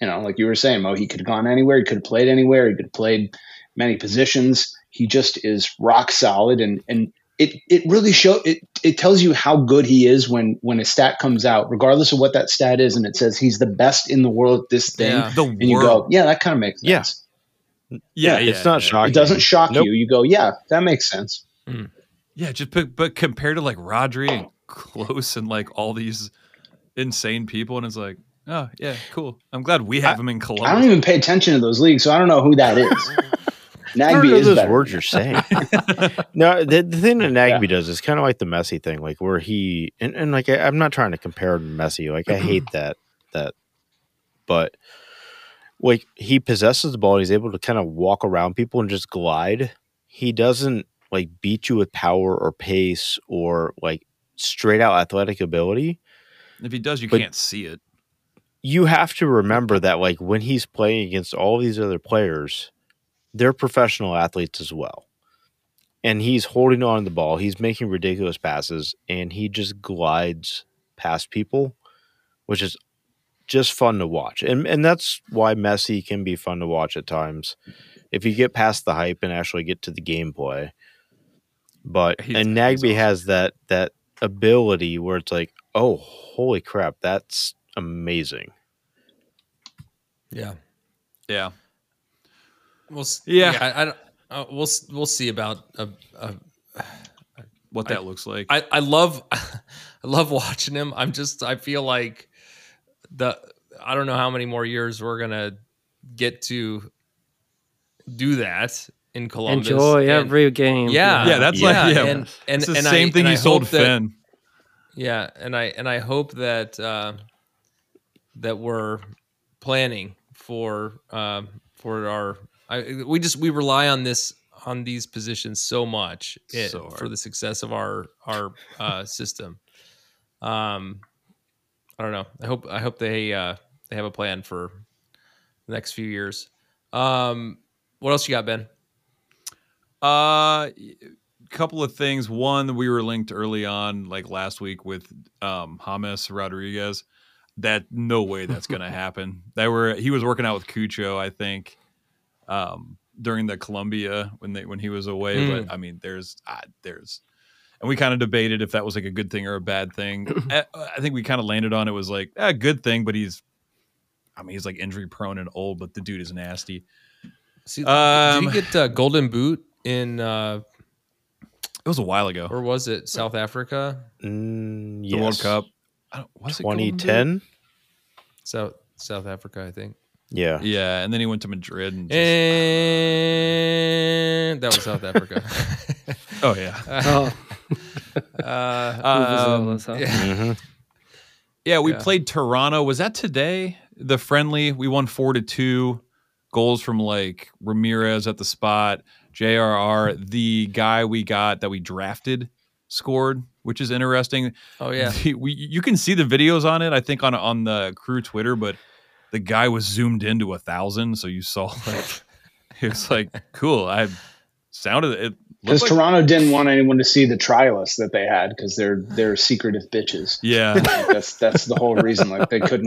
you know, like you were saying, Mo, he could have gone anywhere. He could have played anywhere. He could have played many positions. He just is rock solid, and and it it really show it it tells you how good he is when when a stat comes out, regardless of what that stat is, and it says he's the best in the world at this thing. Yeah. the And you world. go, yeah, that kind of makes Yeah. sense. Yeah, Yeah, yeah, it's not yeah. shocking. It doesn't shock Nope. you. You go, yeah, that makes sense. Hmm. Yeah, just but, but compared to like Rodri and Kroos and like all these insane people, and it's like, oh yeah, cool. I'm glad we have him in Columbus. I don't even pay attention to those leagues, so I don't know who that is. I Nagbe is those better. words you're saying. no, the, the thing that Nagbe does is kind of like the Messi thing, like where he and, and like I, I'm not trying to compare him to Messi. Like I hate that that, but like he possesses the ball, he's able to kind of walk around people and just glide. He doesn't like beat you with power or pace or like straight out athletic ability. If he does, you But- can't see it. you have to remember that like when he's playing against all these other players, they're professional athletes as well. And he's holding on to the ball, he's making ridiculous passes, and he just glides past people, which is just fun to watch. And and that's why Messi can be fun to watch at times. If you get past the hype and actually get to the gameplay. But He's- and Nagbe awesome. has that that ability where it's like, oh holy crap, that's amazing. Yeah. Yeah, We'll Yeah. yeah. I, I. Uh, we'll we'll see about. Uh, uh, what that looks like. I I love I love watching him. I'm just I feel like the I don't know how many more years we're gonna get to do that in Columbus. Enjoy And- every game. Yeah, Yeah, that's like- yeah. and and it's the and same I, thing and he I sold hope that- Finn. Yeah, and I and I hope that uh, that we're planning for um, for our. I, we just we rely on this on these positions so much it, So for the success of our our uh, system. Um, I don't know. I hope I hope they uh, they have a plan for the next few years. Um, what else you got, Ben? Uh, couple of things. One, we were linked early on, like last week, with um James Rodriguez. That no way that's going to happen. That were he was working out with Cucho, I think, um, during the Colombia when they when he was away. Mm. But I mean, there's uh, there's, and we kind of debated if that was like a good thing or a bad thing. I, I think we kind of landed on it was like a good thing, but he's, I mean, he's like injury prone and old, but the dude is nasty. See, Um, did you get uh, Golden Boot in uh, It was a while ago. or was it South Africa? Mm, The World. Cup. I don't, was it 2010. South South Africa, I think. Yeah. Yeah, and then he went to Madrid. And just- And that was South Africa. oh yeah, Oh, uh, um, Vuvuzelas, huh? yeah. hmm yeah. We Yeah. played Toronto. Was that today? The friendly. We won four to two. Goals from like Ramirez at the spot. JRR, the guy we got that we drafted, scored, which is interesting. Oh yeah. We, you can see the videos on it. I think on on the crew Twitter, but the guy was zoomed into a thousand, so you saw like it was like cool. I sounded it Because like, Toronto didn't want anyone to see the trialists that they had because they're they're secretive bitches. yeah. Like, that's that's the whole reason. Like they couldn't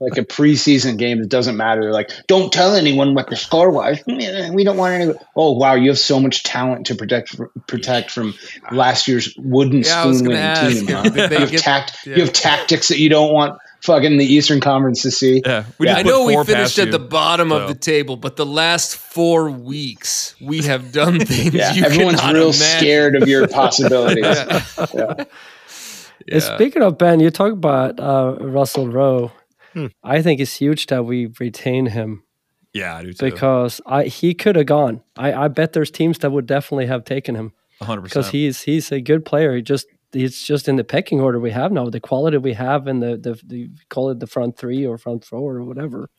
like a preseason game. It doesn't matter. They're like, don't tell anyone what the score was. We don't want any. Oh wow, you have so much talent to protect protect from last year's wooden Yeah, spoon winning team. huh? You have tact. yeah. You have tactics that you don't want fucking the Eastern Conference to see. Yeah, we Yeah. I know we finished past at the you. bottom so. of the table, but the last four weeks we have done things. Yeah, you everyone's real imagine. scared of your possibilities. Yeah. Yeah. And Speaking of Ben, you talk about uh, Russell Rowe. Hmm. I think it's huge that we retain him Yeah, I do too. because I he could have gone. I, I bet there's teams that would definitely have taken him 100. because he's he's a good player. He just he's just in the pecking order we have now. The quality we have in the the, the call it the front three or front four or whatever.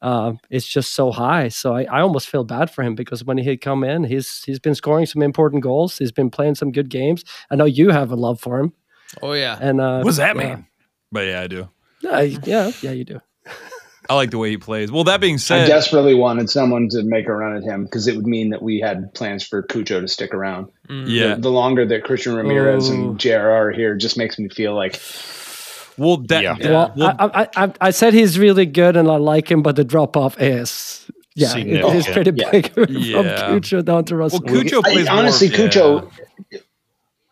Um, it's just so high. So I, I almost feel bad for him because when he had come in, he's he's been scoring some important goals. He's been playing some good games. I know you have a love for him. Oh yeah. And uh, What does that yeah. mean? But yeah, I do. Yeah, yeah, yeah, you do. I like the way he plays. Well, that being said, I desperately wanted someone to make a run at him because it would mean that we had plans for Cucho to stick around. Mm. yeah. The, the longer that Christian Ramirez Oh. and JR are here just makes me feel like Well, that Yeah. Well, Well- I, I, I, I said he's really good and I like him, but the drop off is yeah, it is Significant. pretty Yeah. big from Yeah. Cucho down to well, Russell. Cucho I- plays more honestly, of- Cucho,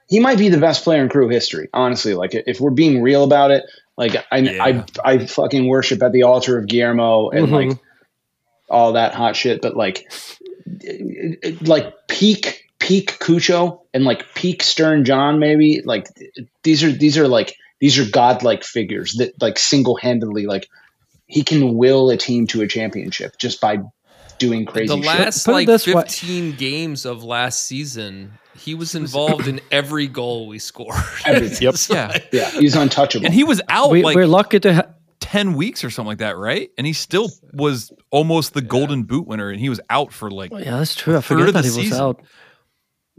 he might be the best player in crew history. Honestly, like if we're being real about it, like I, Yeah. I, I fucking worship at the altar of Guillermo, and Mhm. like all that hot shit, but like like peak peak Cucho and like peak Stern John maybe like these are these are like these are godlike figures that like single handedly like he can will a team to a championship just by doing crazy the last Put it like this way- 15 games of last season, he was involved in every goal we scored. Yep. Yeah. Yeah, he's untouchable. And he was out we, like we're lucky to ha- 10 weeks or something like that, right? And he still was almost the golden boot winner and he was out for like oh, yeah, that's true. I Third forget that he was out.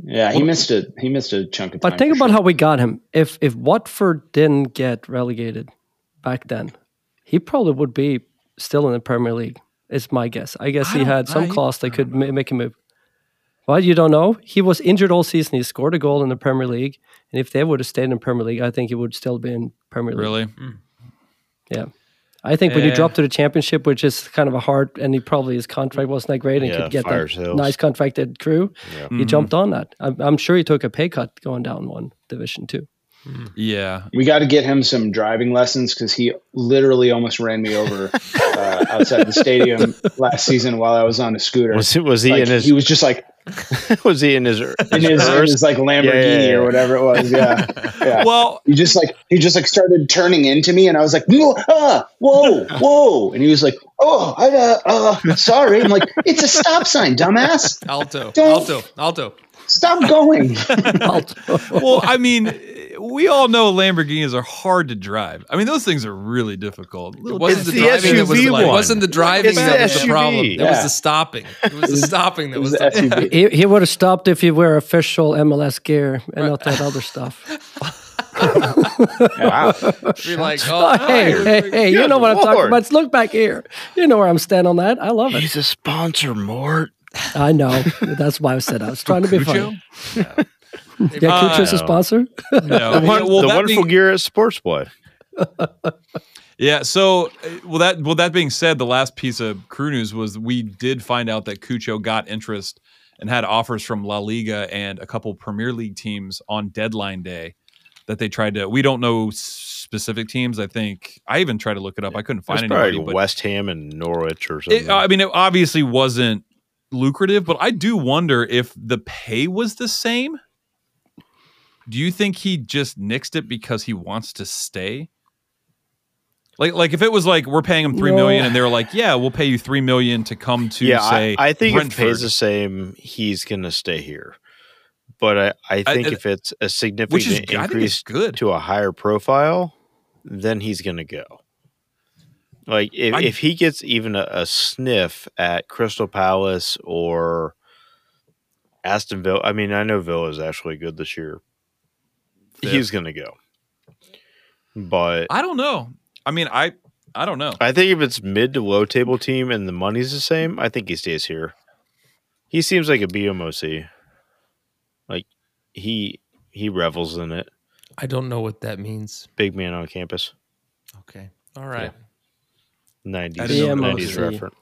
yeah, he missed a he missed a chunk of time. But think about sure. how we got him. If if Watford didn't get relegated back then, he probably would be still in the Premier League. Is my guess. I guess I he had some I- clause that could ma- make him move. Well, you don't know. He was injured all season. He scored a goal in the Premier League, and if they would have stayed in Premier League, I think he would still be in Premier League. really. Yeah. I think when you drop to the championship, which is kind of a hard, and he probably his contract wasn't that great, and Yeah, could get that sales. nice contracted crew, Yeah. he Mhm. jumped on that. I'm, I'm sure he took a pay cut going down one division too. Yeah. We got to get him some driving lessons because he literally almost ran me over uh, outside the stadium last season while I was on a scooter. Was, he- was he Like, in his? he was just like was he in his? in his, in his like Lamborghini Yeah, yeah, yeah. or whatever it was. Yeah, yeah. Well, he just like he just like started turning into me, and I was like, "No, ah, whoa, whoa!" And he was like, "Oh, I, uh, uh, sorry." I'm like, "It's a stop sign, dumbass. Alto, Don't- alto, alto. Stop going." Alto Well, I mean, we all know Lamborghinis are hard to drive. I mean, those things are really difficult. It wasn't It's the the driving that was SUV the, one. wasn't the driving It's that the was the SUV. problem. It was the stopping. It was the stopping that was was the the SUV. He, he would have stopped if you wear official MLS gear and not that other stuff. wow. Oh, you're like, Oh, oh, hey, hey, hey, you know what I'm talking Lord. about. Look back here. You know where I'm standing on that. I love it. He's a sponsor, Mort. I know. That's why I said I was trying to be funny. Cucho? Yeah, Uh, Cucho's a sponsor. No. The, one, well, the wonderful being- gear at Sportsboy. Yeah. So, uh, well, that well, that being said, the last piece of crew news was we did find out that Cucho got interest and had offers from La Liga and a couple Premier League teams on deadline day that they tried to. We don't know specific teams. I think I even tried to look it up. I couldn't find It's anybody. But West Ham and Norwich or something. it, I mean, it obviously wasn't lucrative, but I do wonder if the pay was the same. Do you think he just nixed it because he wants to stay? Like, like if it was like we're paying him three No. million, and they're like, "Yeah, we'll pay you three million to come to yeah, say." I, I think if it pays the same, he's going to stay here. But I, I I- think and- if it's a which is significant I think it's increase good. to a higher profile, then he's going to go. Like if, I- if he gets even a, a sniff at Crystal Palace or Aston Villa, I mean, I know Villa is actually good this year. Fifth. He's going to go. But I don't know. I mean, I I don't know. I think if it's mid to low table team and the money's the same, I think he stays here. He seems like a BMOC. Like he he revels in it. I don't know what that means. Big man on campus. Okay. All right. Nineties I nineties BMOC. reference.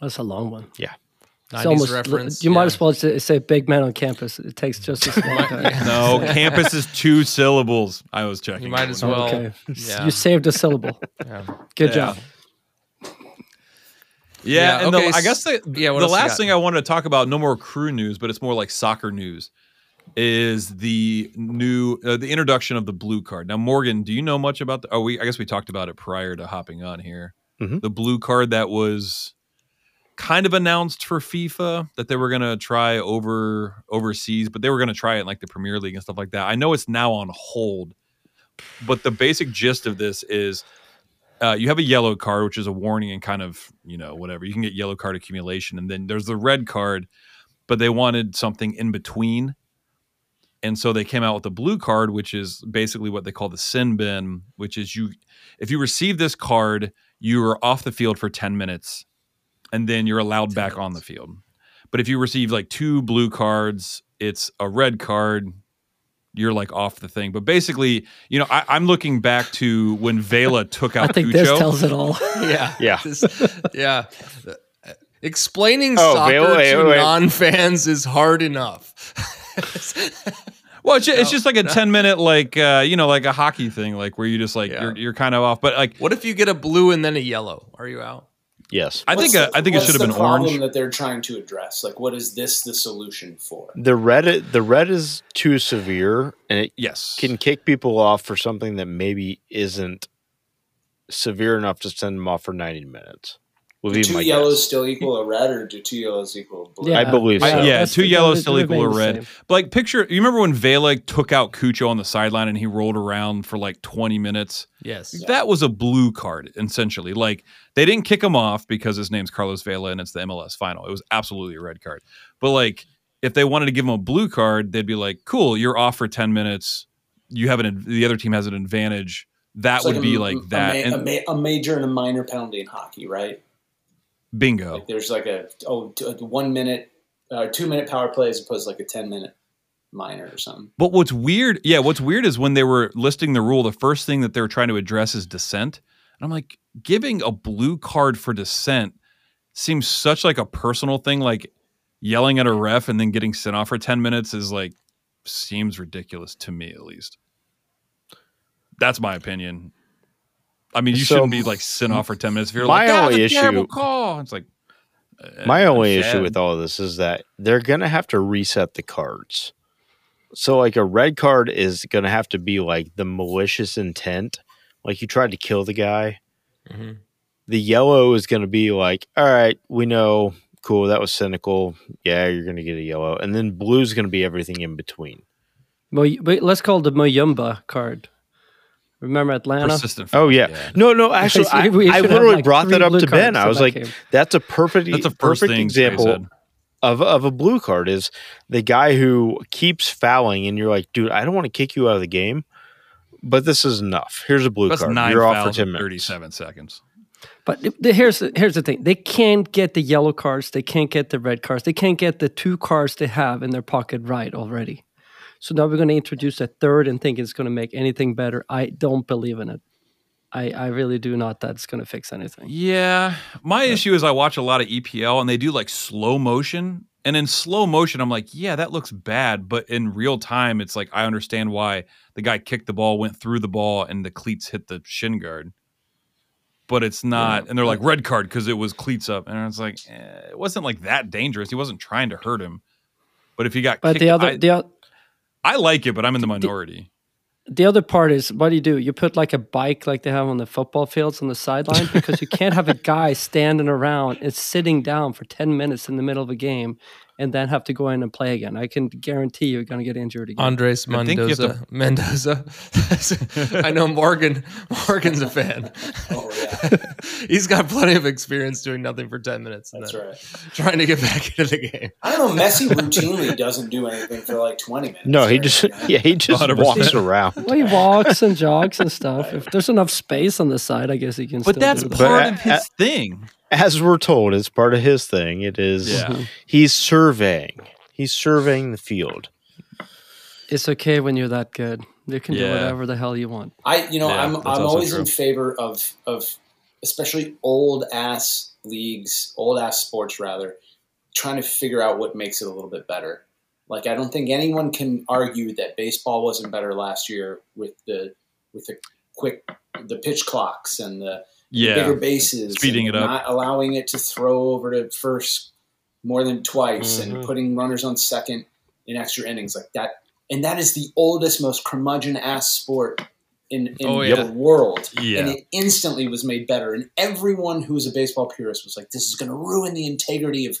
That's a long one. It's 90s almost, reference. You might as well say, say big man on campus. It takes just as long. No, campus is two syllables. I was checking. You might as well. okay. yeah. You saved a syllable. Yeah. Good Yeah. job. Yeah, Yeah, and okay, the, I s- guess the, yeah, the last thing I wanted to talk about, no more crew news, but it's more like soccer news, is the new uh, the introduction of the blue card. Now, Morgan, do you know much about the? Oh, we I guess we talked about it prior to hopping on here. Mhm. The blue card that was kind of announced for FIFA that they were going to try over overseas, but they were going to try it in like the Premier League and stuff like that. I know it's now on hold, but the basic gist of this is uh, you have a yellow card, which is a warning and kind of, you know, whatever. You can get yellow card accumulation. And then there's the red card, but they wanted something in between. And so they came out with the blue card, which is basically what they call the sin bin, which is you, if you receive this card, you are off the field for 10 minutes and then you're allowed back on the field. But if you receive like two blue cards, it's a red card, you're like off the thing. But basically, you know, I, I'm looking back to when Vela took out. I out think Cucho. this tells it all. Yeah. Yeah. This- yeah. Uh, Explaining Oh, soccer wait, wait, to wait. non-fans is hard enough. Well, it's, ju- it's just like a no. ten minute, like uh, you know, like a hockey thing, like where you just like Yeah. you're you're kind of off. But like, what if you get a blue and then a yellow? Are you out? Yes. I think What's uh, the- I think it should have the been problem orange. that they're trying to address. Like, what is this the solution for? The red the red is too severe and it Yes. can kick people off for something that maybe isn't severe enough to send them off for 90 minutes. Would Do be two my yellows guess. still equal a red, or do two yellows equal a blue? I believe I- so. yeah, that's- two yellows still equal a red. But like, picture you remember when Vela took out Cucho on the sideline and he rolled around for like 20 minutes? Yes. That was a blue card, essentially. Like they didn't kick him off because his name's Carlos Vela and it's the MLS final. It was absolutely a red card. But like, if they wanted to give him a blue card, they'd be like, "Cool, you're off for 10 minutes. You have an the other team has an advantage." That It's would a- be like a that. ma- a, and ma- a major and a minor penalty in hockey, right? Bingo. Like there's like a oh t- one minute, uh, two minute power play as opposed to like a ten minute minor or something. But what's weird, yeah, what's weird is when they were listing the rule, the first thing that they were trying to address is dissent. And I'm like, giving a blue card for dissent seems such like a personal thing. Like yelling at a ref and then getting sent off for 10 minutes is like seems ridiculous to me at least. That's my opinion. I mean, you So, shouldn't be like sent off for 10 minutes if you're my like, "That was only a terrible issue- call. It's like uh, My only sad. issue with all of this is that they're going to have to reset the cards. So, like, a red card is going to have to be like the malicious intent, like you tried to kill the guy. Mhm. The yellow is going to be like, all right, we know, cool, that was cynical. Yeah, you're going to get a yellow. And then blue is going to be everything in between. Mo- but let's call it the Moyumba card. Remember Atlanta? persistent. Oh, yeah. No, no, actually, I, I should have, literally like, brought that up to Ben. I was that like, game. that's a perfect, That's the first perfect example of of a blue card is the guy who keeps fouling and you're like, dude, I don't want to kick you out of the game, but this is enough. Here's a blue That's card. nine You're off for ten minutes. 37 seconds. But the- the- here's the, here's the thing: they can't get the yellow cards, they can't get the red cards, they can't get the two cards they have in their pocket right already. So now we're going to introduce a third and think it's going to make anything better. I don't believe in it. I, I really do not that it's going to fix anything. Yeah. My issue is I watch a lot of EPL and they do like slow motion. And in slow motion, I'm like, yeah, that looks bad. But in real time, it's like I understand why the guy kicked the ball, went through the ball, and the cleats hit the shin guard. But it's not, and they're like red card because it was cleats up, and it's like eh, it wasn't like that dangerous. He wasn't trying to hurt him. But if he got, But kicked, the other I, the, I like it, but I'm in the minority. the other part is what do you do? You put like a bike like they have on the football fields on the sideline because you can't have a guy standing around and sitting down for 10 minutes in the middle of a game and then have to go in and play again. I can guarantee you're going to get injured again. Andres I think you have Mendoza. Mendoza. I know Morgan. Morgan's a fan. Oh yeah, He's got plenty of experience doing nothing for ten minutes. and that's then right. Trying to get back into the game. I don't know. Messi routinely doesn't do anything for like twenty minutes. No, he just the yeah, he just 100%. walks around. Well, he walks and jogs and stuff. If there's enough space on the side, I guess he can. But still that's do that. part But of his thing. As we're told, it's part of his thing. It is Yeah. Mm-hmm. he's surveying. He's surveying the field. It's okay when you're that good. You can do whatever the hell you want. I you know Yeah, I'm I'm always true. in favor of of especially old ass leagues, old ass sports rather, trying to figure out what makes it a little bit better. Like I don't think anyone can argue that baseball wasn't better last year with the with the quick the pitch clocks and the Yeah. bigger bases, Speeding it up. not allowing it to throw over to first more than twice, Mm-hmm. and putting runners on second in extra innings like that. And that is the oldest, most curmudgeon ass sport in, in Oh, yeah. the world. Yeah. And it instantly was made better. And everyone who was a baseball purist was like, "This is going to ruin the integrity of,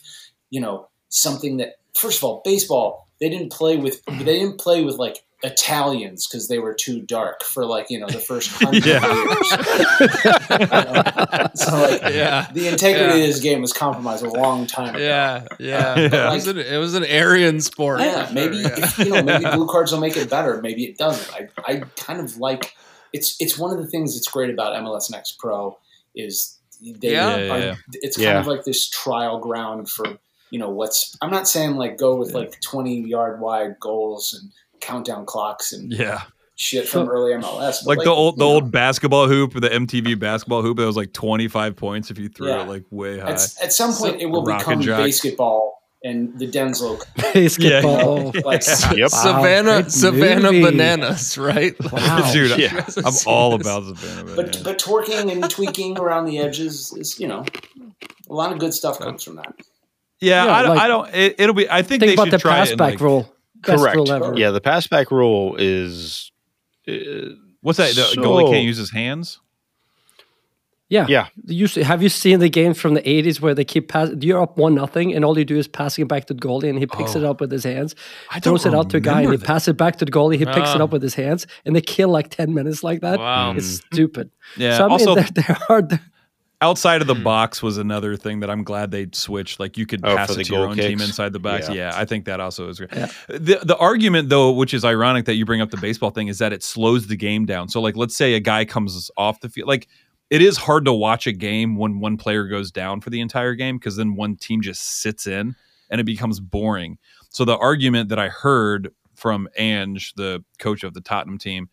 you know, something that." First of all, baseball they didn't play with they didn't play with like Italians because they were too dark for like you know the first hundred Yeah. years. so like Yeah. the integrity Yeah. of this game was compromised a long time ago. Yeah, yeah. Yeah. It, was an, it was an Aryan sport. Yeah, for maybe yeah. if, you know maybe blue cards will make it better. Maybe it doesn't. I, I kind of like it's it's one of the things that's great about MLS Next Pro is they Yeah. are, Yeah, yeah, yeah. it's kind Yeah. of like this trial ground for you know what's I'm not saying like go with like 20 yard wide goals and countdown clocks and Yeah. shit from early MLS. but Like, the old the know, old basketball hoop, the MTV basketball hoop that was like 25 points if you threw Yeah. it like way high. at, at some point it will become and basketball and the Denzel Basketball. like Yep. Savannah, great Savannah movie. bananas, right? Wow. Dude, Yeah. I'm all about Savannah. Bananas. but but twerking and tweaking around the edges is you know A lot of good stuff comes from that. Yeah, Yeah, I, don't- like- I don't. It, it'll be. I think, Think they about should the try pass it. and, back like- rule. Best Correct. rule ever. Yeah, the pass back rule is. Uh, What's that? The So- goalie can't use his hands. Yeah. Yeah. They used have you seen the games from the 80s where they keep pass you're up one nothing and all you do is passing it back to the goalie and he picks it Oh. up with his hands, I don't throws it out to a guy and he remember passes it back to the goalie, he picks it Ah. up with his hands and they kill like 10 minutes like that. Wow. It's stupid. Yeah. So I mean, also, there, there are there- outside of the Hmm. box was another thing that I'm glad they switched. Like you could Oh, pass it to your goal own team inside the box. Yeah. Yeah. I think that also is great. Yeah. The the argument though, which is ironic that you bring up the baseball thing, is that it slows the game down. So like let's say a guy comes off the field, like it is hard to watch a game when one player goes down for the entire game because then one team just sits in and it becomes boring. So the argument that I heard from Ange, the coach of the Tottenham team,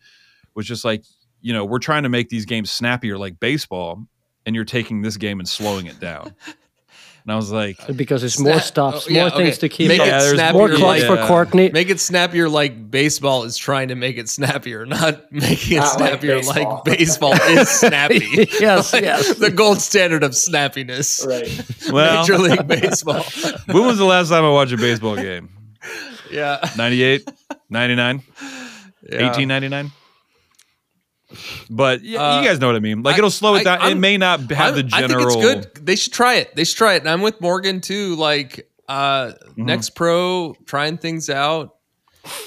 was just like, you know, we're trying to make these games snappier like baseball, and you're taking this game and slowing it down. And I was like, because there's more Snap- stops, oh, yeah, more things okay. to keep Make up. it Yeah, there's snappier more like- clutch for Yeah. Courtney. Make it snappier like baseball is trying to make it snappier, not making it Not like snappier baseball. like baseball is snappy. Yes, Like, yes. The gold standard of snappiness. Right. well, Major League Baseball. when was the last time I watched a baseball game? yeah. 98, 99, yeah. 1899? But yeah, Uh, you guys know what I mean. Like I- it'll slow it I- down. it I'm- may not have the general. I think it's good. They should try it. They should try it. And I'm with Morgan too. Like uh Mm-hmm. next pro trying things out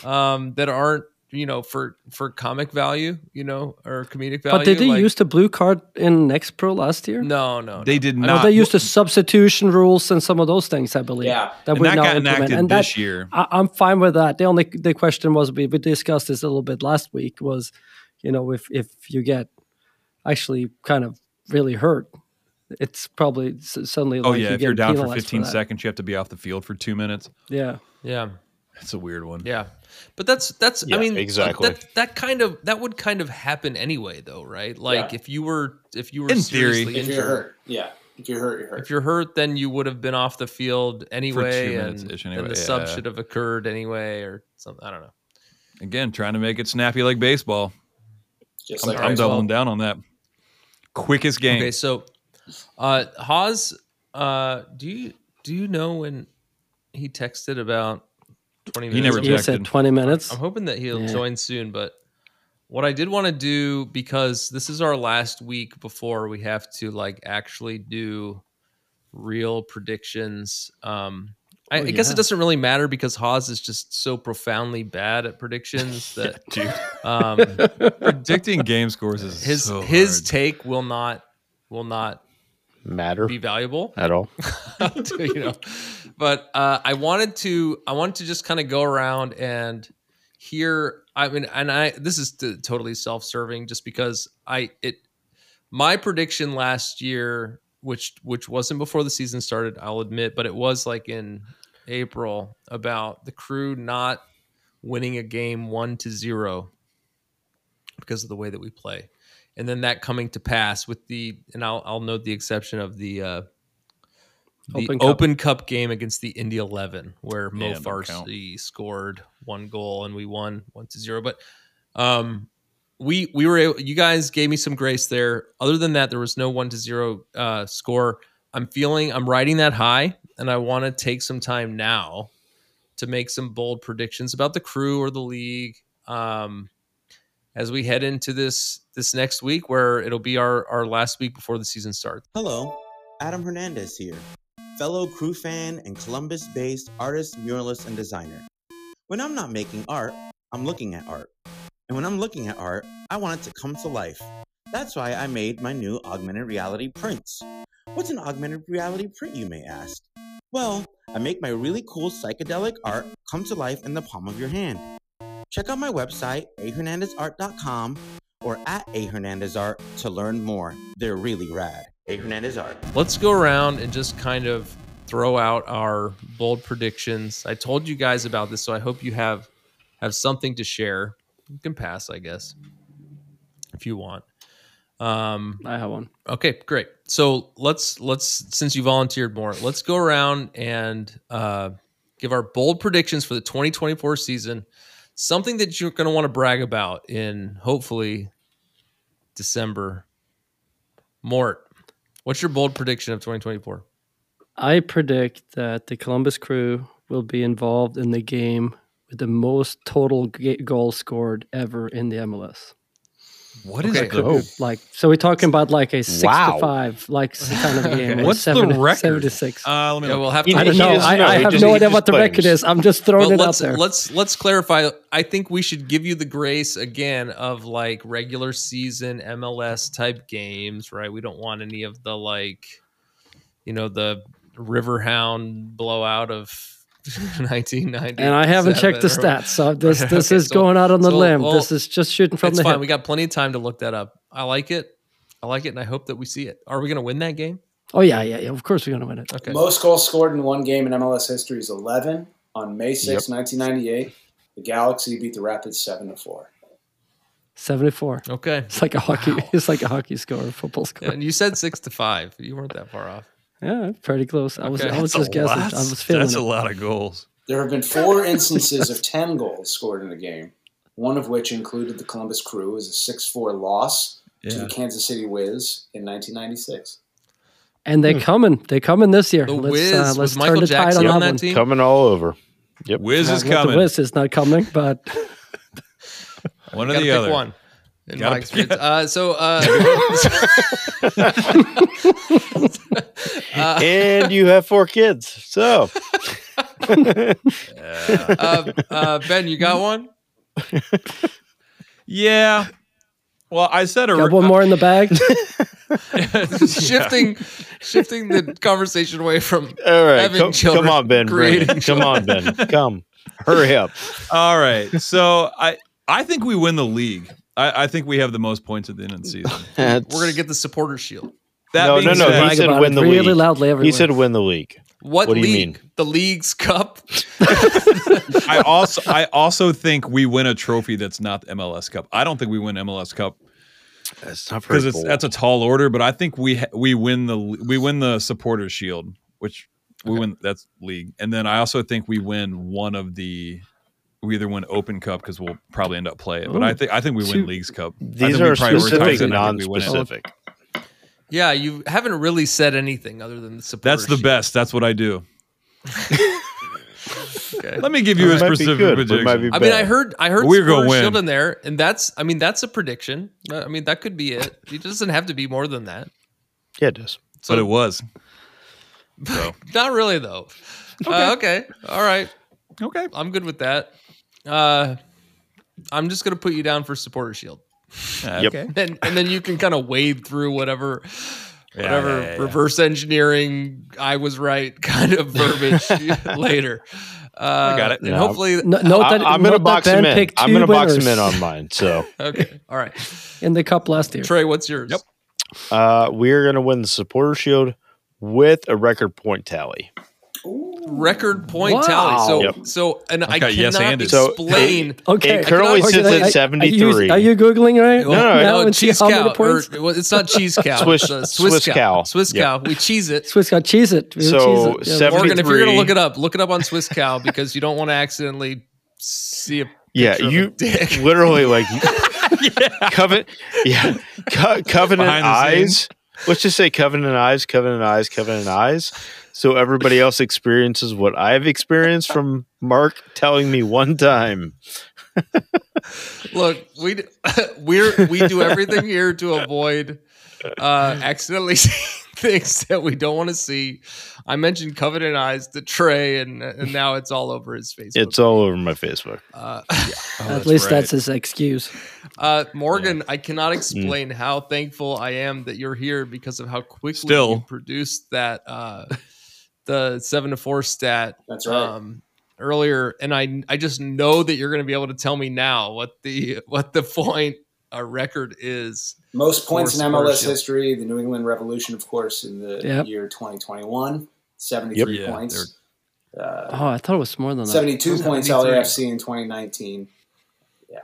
um that aren't, you know, for for comic value, you know, or comedic value. But did they like- use the blue card in Next Pro last year? No, no. They no. did not No, they used the substitution rules and some of those things, I believe. Yeah. that and we that now got implement. enacted And this that, year. I, I'm fine with that. The only the question was we, we discussed this a little bit last week was, you know, if if you get actually kind of really hurt, it's probably s- suddenly Oh like yeah, you if you're down for 15 that. seconds, you have to be off the field for two minutes. Yeah, Yeah. It's a weird one. Yeah. But that's that's I mean exactly. that that kind of that would kind of happen anyway though, right? Like Yeah. if you were if you were In theory. seriously If injured, you're hurt, yeah. If you're hurt, you're hurt. if you're hurt, then you would have been off the field anyway, minutes and ish then anyway, the sub should have occurred anyway, or something. I don't know. Again, trying to make it snappy like baseball. Just I'm, like I'm baseball. doubling down on that. Quickest game. Okay, so uh Haas, uh do you do you know when he texted about twenty minutes? He minutes? never ago? Texted. said 20 minutes. I'm hoping that he'll Yeah. join soon, but what I did want to do because this is our last week before we have to like actually do real predictions. Um I, Oh, I guess yeah. it doesn't really matter because Haas is just so profoundly bad at predictions that Dude, um, predicting game scores is his so his hard. take will not will not matter be valuable. at all. you know but uh i wanted to i wanted to just kind of go around and hear i mean and i this is t- totally self-serving just because i it my prediction last year which which wasn't before the season started i'll admit but it was like in april about the crew not winning a game one to zero because of the way that we play and then that coming to pass with the and i'll, I'll note the exception of the uh the Open Open Cup. Cup. game against the Indy 11, where Mo Yeah. Farsi scored one goal and we won one to zero. But um, we we were able, you guys gave me some grace there. Other than that, there was no one to zero uh, score. I'm feeling I'm riding that high, and I want to take some time now to make some bold predictions about the crew or the league. Um, as we head into this this next week, where it'll be our our last week before the season starts. Hello, Adam Hernandez here, fellow crew fan and Columbus based artist, muralist, and designer. When I'm not making art, I'm looking at art. And when I'm looking at art, I want it to come to life. That's why I made my new augmented reality prints. What's an augmented reality print, you may ask? Well, I make my really cool psychedelic art come to life in the palm of your hand. Check out my website, ahernandezart.com or at ahernandezart to learn more. They're really rad. A Hernandez Art. let's go around and just kind of throw out our bold predictions. I told you guys about this, so I hope you have have something to share. You can pass, I guess, if you want. Um, I have one. okay, great. So let's let's since you volunteered more, let's go around and uh, give our bold predictions for the 2024 season. Something that you're going to want to brag about in hopefully December. Mort, what's your bold prediction of 2024? I predict that the Columbus Crew will be involved in the game with the most total goals scored ever in the MLS. What is Okay. the Oh. Like, so we're talking about like a six Wow. to five, like kind of game. What's seven, the record? Seven to six. Uh, let me Yeah, we'll have He- to. I don't know. I, know. I have just- no idea what the record is. I'm just throwing But it out there. let's let's clarify. I think we should give you the grace again of like regular season MLS type games, right? We don't want any of the like, you know, the Riverhound blowout of 1990. and I haven't checked the stats, so this Okay, this okay, is so- going out on the so, limb. well, this is just shooting from It's the fine. hip. We got plenty of time to look that up. I like it. I like it, and I hope that we see it. Are we going to win that game? oh yeah, yeah, yeah. Of course we're gonna win it. Okay. Most goals scored in one game in MLS history is 11 on May 6, 1998. The Galaxy beat the Rapids 7 to 4. Seventy-four. Okay. It's like a hockey. It's like a hockey score, a football score. And you said six to five. You weren't that far off. Yeah, pretty close. I was. Okay. I was just guessing. lot. I was feeling That's it. a lot of goals. There have been four instances of 10 goals scored in a game, one of which included the Columbus Crew as a 6 4 loss to the Kansas City Wiz in 1996. And they're coming. They're coming this year. The let's Wiz uh, let's Michael turn the tide Jackson on on that that one. team. Coming all over. Yep. Wiz is Uh, coming. The Wiz is not coming, but One or the other. one. In Gotta my pick- experience. Uh, so, uh, uh, and you have four kids. So uh, uh, Ben, you got one? Yeah. Well, I said a got one more in the bag. shifting, shifting the conversation away from all right, Having come, children, come on, Ben. Creating it. Come on, Ben. Come. Hurry up. All right. So I I think we win the league. I, I think we have the most points at the end of the season. we're gonna get the supporter shield. That no, being no, no. said, He said win it the really league. loudly everywhere. He said win the league. What, What do you mean? The league's cup. I also I also think we win a trophy that's not the MLS Cup. I don't think we win MLS Cup That's not because it's that's a tall order. But I think we ha- we win the we win the Supporters Shield, which we win that's league, and then I also think we win one of the. We either win Open Cup because we'll probably end up playing it, but I think I think we win Two- Leagues Cup. These are prioritize specific, and I think we win it. non-specific. Yeah, you haven't really said anything other than the supporter. That's the shield. best. That's what I do. Okay. Let me give you It a might be specific good, but it prediction. might be I mean, I heard, I heard We're gonna win. shield in there, and that's, I mean, that's a prediction. I mean, that could be it. It doesn't have to be more than that. Yeah, it does. So but it was. So not really though. Okay. Uh, okay. All right. okay. I'm good with that. Uh, I'm just gonna put you down for supporter shield, Yep. Okay. and and then you can kind of wade through whatever, whatever yeah, yeah, yeah. reverse engineering. I was right, kind of verbiage later. Uh, I got it. And Yeah. hopefully, No, note I, that, I'm gonna box him in. I'm gonna box him in on mine. So okay. All right. in the cup last year. Trey, what's yours? Yep. uh, we're gonna win the supporter shield with a record point tally. Record point Wow. tally. So, Yep. so, and I got yes cannot anded. So, explain. Okay, It currently cannot- sits Are at 73. Are you googling right Well, no, now no, and see cheese cow. Or, well, it's not cheese cow. Swiss- it's Swiss, Swiss cow. cow. Swiss Yeah. cow. We cheese it. Swiss got cheese it. We So, cheese it. Yeah, Morgan, if you're gonna look it up, look it up on Swiss cow because you don't want to accidentally see a Yeah, picture of a you dick. literally like covenant. Yeah, Co- covenant Behind the eyes. Let's just say covenant eyes, covenant eyes, covenant eyes. So everybody else experiences what I've experienced from Mark telling me one time. Look, we we're we do everything here to avoid uh accidentally things that we don't want to see. I mentioned covenant eyes to Trey, and and now it's all over his Facebook. It's all over my Facebook. uh, At least that's his excuse. Uh, Morgan, I cannot Mm. explain how thankful I am that you're here because of how quickly Still. you produced that uh, the seven to four stat. That's right. Um, earlier, and I I just know that you're going to be able to tell me now what the what the point a record is. Most points in MLS Spurs, history. The New England Revolution, of course, in the Yep. year 2021, 73 Yep. Yeah, points. Uh, Oh, I thought it was more than that. 72 points 73. LAFC in 2019. Yeah.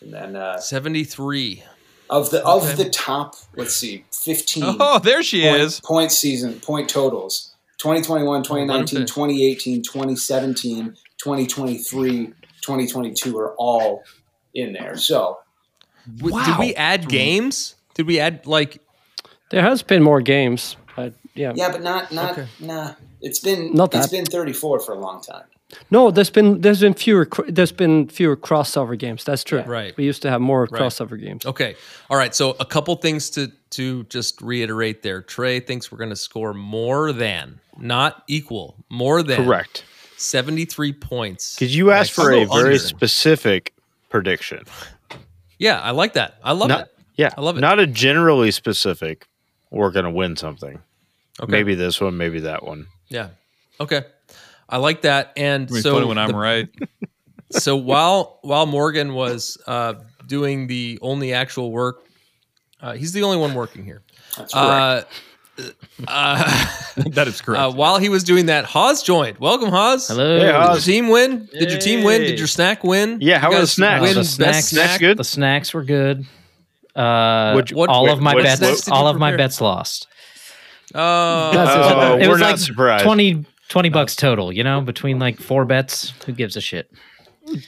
And then uh, Seventy three. of the of Okay. the top, let's see, 15 Oh, there she point, is. point season point totals 2021 2019 2018 2017 2023 2022 are all in there so W- Did we add games? Did we add like? There has been more games, but Yeah. Yeah, but not not Okay. nah. It's been Not it's that. been 34 for a long time. No, there's been there's been fewer there's been fewer crossover games. That's true. Right. We used to have more Right. crossover games. Okay. All right. So a couple things to to just reiterate there. Trey thinks we're going to score more than, not equal, more than Correct. 73 points. Because you asked for go a very under. specific prediction. Yeah, I like that. I love Not, it. yeah, I love it. Not a generally specific. We're gonna win something. Okay. Maybe this one, maybe that one. Yeah. Okay. I like that. And It'll so funny when I'm the- right. so while while Morgan was uh, doing the only actual work, uh, he's the only one working here. That's Uh, uh, that is correct. uh, while he was doing that, Hawes joined. Welcome, Hawes. Hello. Hey, Did your team win? Did your team win? Did your snack win? Yeah, how You were the snacks? Win the best snacks, snack? good? The snacks were good. Uh, What'd you- What- all wait, of my bets, snacks did all of my bets lost. Oh, That's just- Oh, it we're was not surprised. 20, 20 bucks total. You know, between like four bets. Who gives a shit?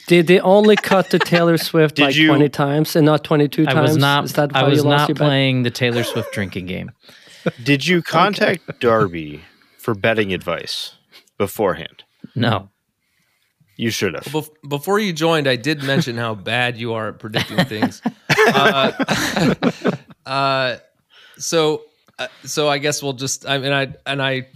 Did they only cut the Taylor Swift like you- 20 times and not 22 times? I was not. Is I why was you lost not your bet? playing the Taylor Swift drinking game. Did you contact Darby for betting advice beforehand? No. You should have. Bef- before you joined, I did mention how bad you are at predicting things. uh, uh, so, uh, so I guess we'll just. I mean, I and I,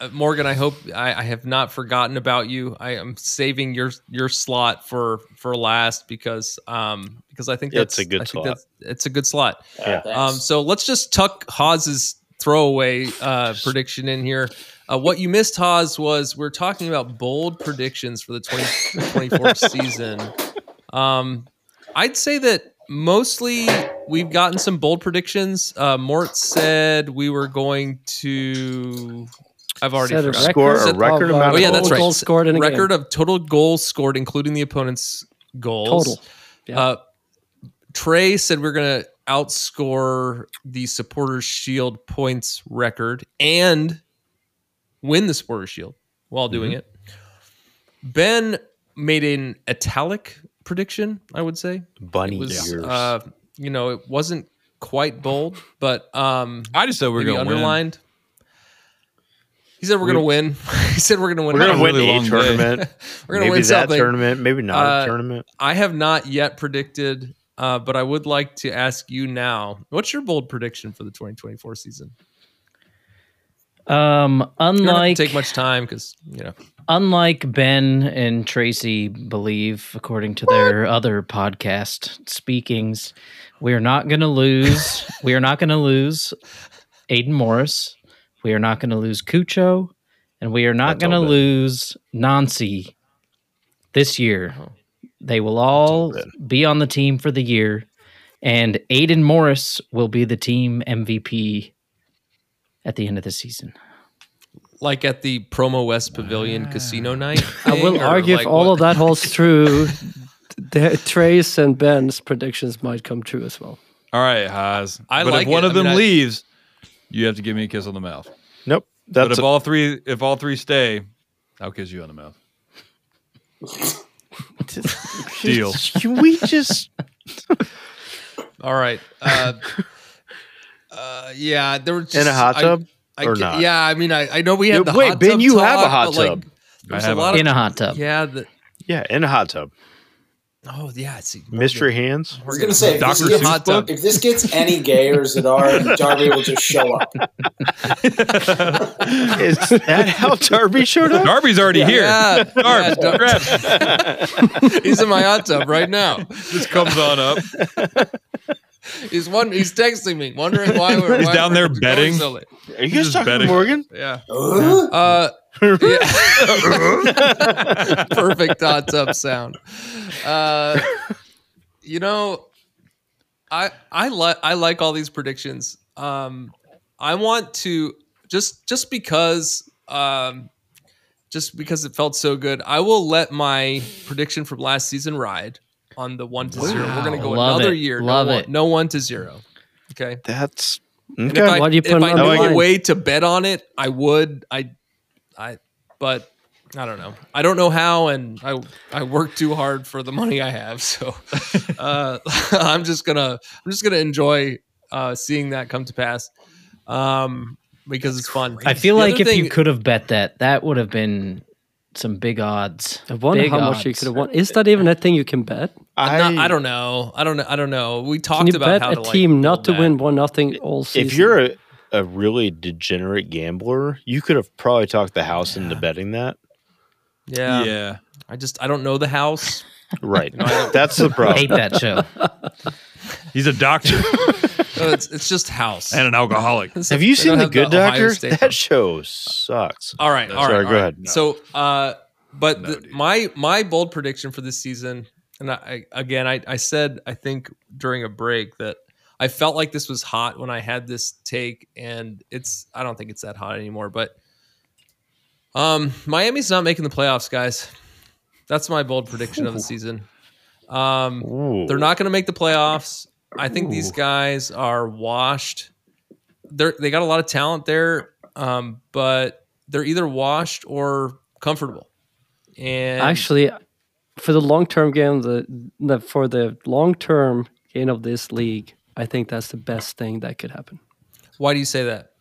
uh, Morgan. I hope I, I have not forgotten about you. I am saving your your slot for for last because um because I think It's that's a good I think slot. that's- It's a good slot. Yeah. Um, so let's just tuck Hawes's throwaway uh, prediction in here. Uh, what you missed, Haas, was we're talking about bold predictions for the 2024 season. Um, I'd say that mostly we've gotten some bold predictions. Uh, Mort said we were going to. I've already Said a forgotten. Score a record record of, uh, amount Oh of yeah, that's right. goals scored in a record game. of total goals scored, including the opponent's goals. Total. Yeah. Uh, Trey said we're going to outscore the Supporters Shield points record and win the Supporters Shield while doing Mm-hmm. it. Ben made an italic prediction, I would say. Bunny It was, ears. uh, you know, it wasn't quite bold, but um, I just said we we're going to win. He said we're going to win. he said we're going to win. We're gonna win really a tournament. We're going to maybe win that something. tournament. Maybe not Uh, a tournament. I have not yet predicted, uh, but I would like to ask you now. What's your bold prediction for the 2024 season? Um, You don't have to unlike take much time because you know. unlike Ben and Tracy believe, according to their other podcast speakings, we are not going to lose. we are not going to lose Aidan Morris. We are not going to lose Cucho, and we are not going to lose Nancy this year. They will all be on the team for the year, and Aidan Morris will be the team MVP at the end of the season. Like at the Promo West Pavilion Casino Night. I will argue like if all what- of that holds true, the, Trey's and Ben's predictions might come true as well. All right, Haas. I but like if one it. of I them mean, I- leaves, you have to give me a kiss on the mouth. Nope. But if a- all three, if all three stay, I'll kiss you on the mouth. Deal. Can we just? All right. Uh, uh, yeah, there was just, In a hot tub I, or not? Yeah, I mean, I, I know we had Yeah, the wait, hot Ben, tub you have a hot but, like, tub. there's I a have a lot hot of In a hot tub. yeah. The, Yeah, in a hot tub. Oh yeah, see, Mystery hands. I was gonna say if this, Dr. gets, Seuss hot tub. if this gets any gayer as it are, Darby will just show up. Is that how Darby showed up? Darby's already here. Yeah, Darb, yeah, grab. He's in my hot tub right now. Just comes on up. He's one. He's texting me, wondering why we're He's why down we're there betting. so late. Are you guys talking betting. to Morgan? Yeah. Uh, Uh, yeah. Perfect hot tub sound. Uh, you know, I I like I like all these predictions. Um, I want to just just because um, just because it felt so good. I will let my prediction from last season ride on the one to zero. We're gonna go Love another it. year. Love no, one- it. no one to zero. Okay. That's okay. if I, Why do you if put I it on knew the a line? way to bet on it, I would. I, I, but I don't know. I don't know how, and I I work too hard for the money I have. So uh, I'm just gonna I'm just gonna enjoy uh, seeing that come to pass. Um, because it's fun. I feel The like other if you could have bet that, that would have been some big odds. I wonder Big how much you odds. could have won. Is that even a thing you can bet? I'm not- I don't know. I don't know. I don't know. We talked Can you about bet how a to like, team not to that. win one nothing all season? If you're a, a really degenerate gambler, you could have probably talked the house into betting that. Yeah. Yeah. I just I don't know the house. Right. know, That's the problem. Hate that show. He's a doctor So it's it's just house. and an alcoholic. Have you seen don't The Good Ohio Doctor? That show sucks. All right, all right, Sorry, all go right. ahead. So, uh, but No, the, my my bold prediction for this season, and I, I again, I, I said I think during a break that I felt like this was hot when I had this take, and it's I don't think it's that hot anymore. But um, Miami's not making the playoffs, guys. That's my bold prediction of the season. Um, Ooh. they're not going to make the playoffs. I think these guys are washed. They're they got a lot of talent there, um, but they're either washed or comfortable. And Actually, for the long term game, the, the for the long term gain of this league, I think that's the best thing that could happen. why do you say that?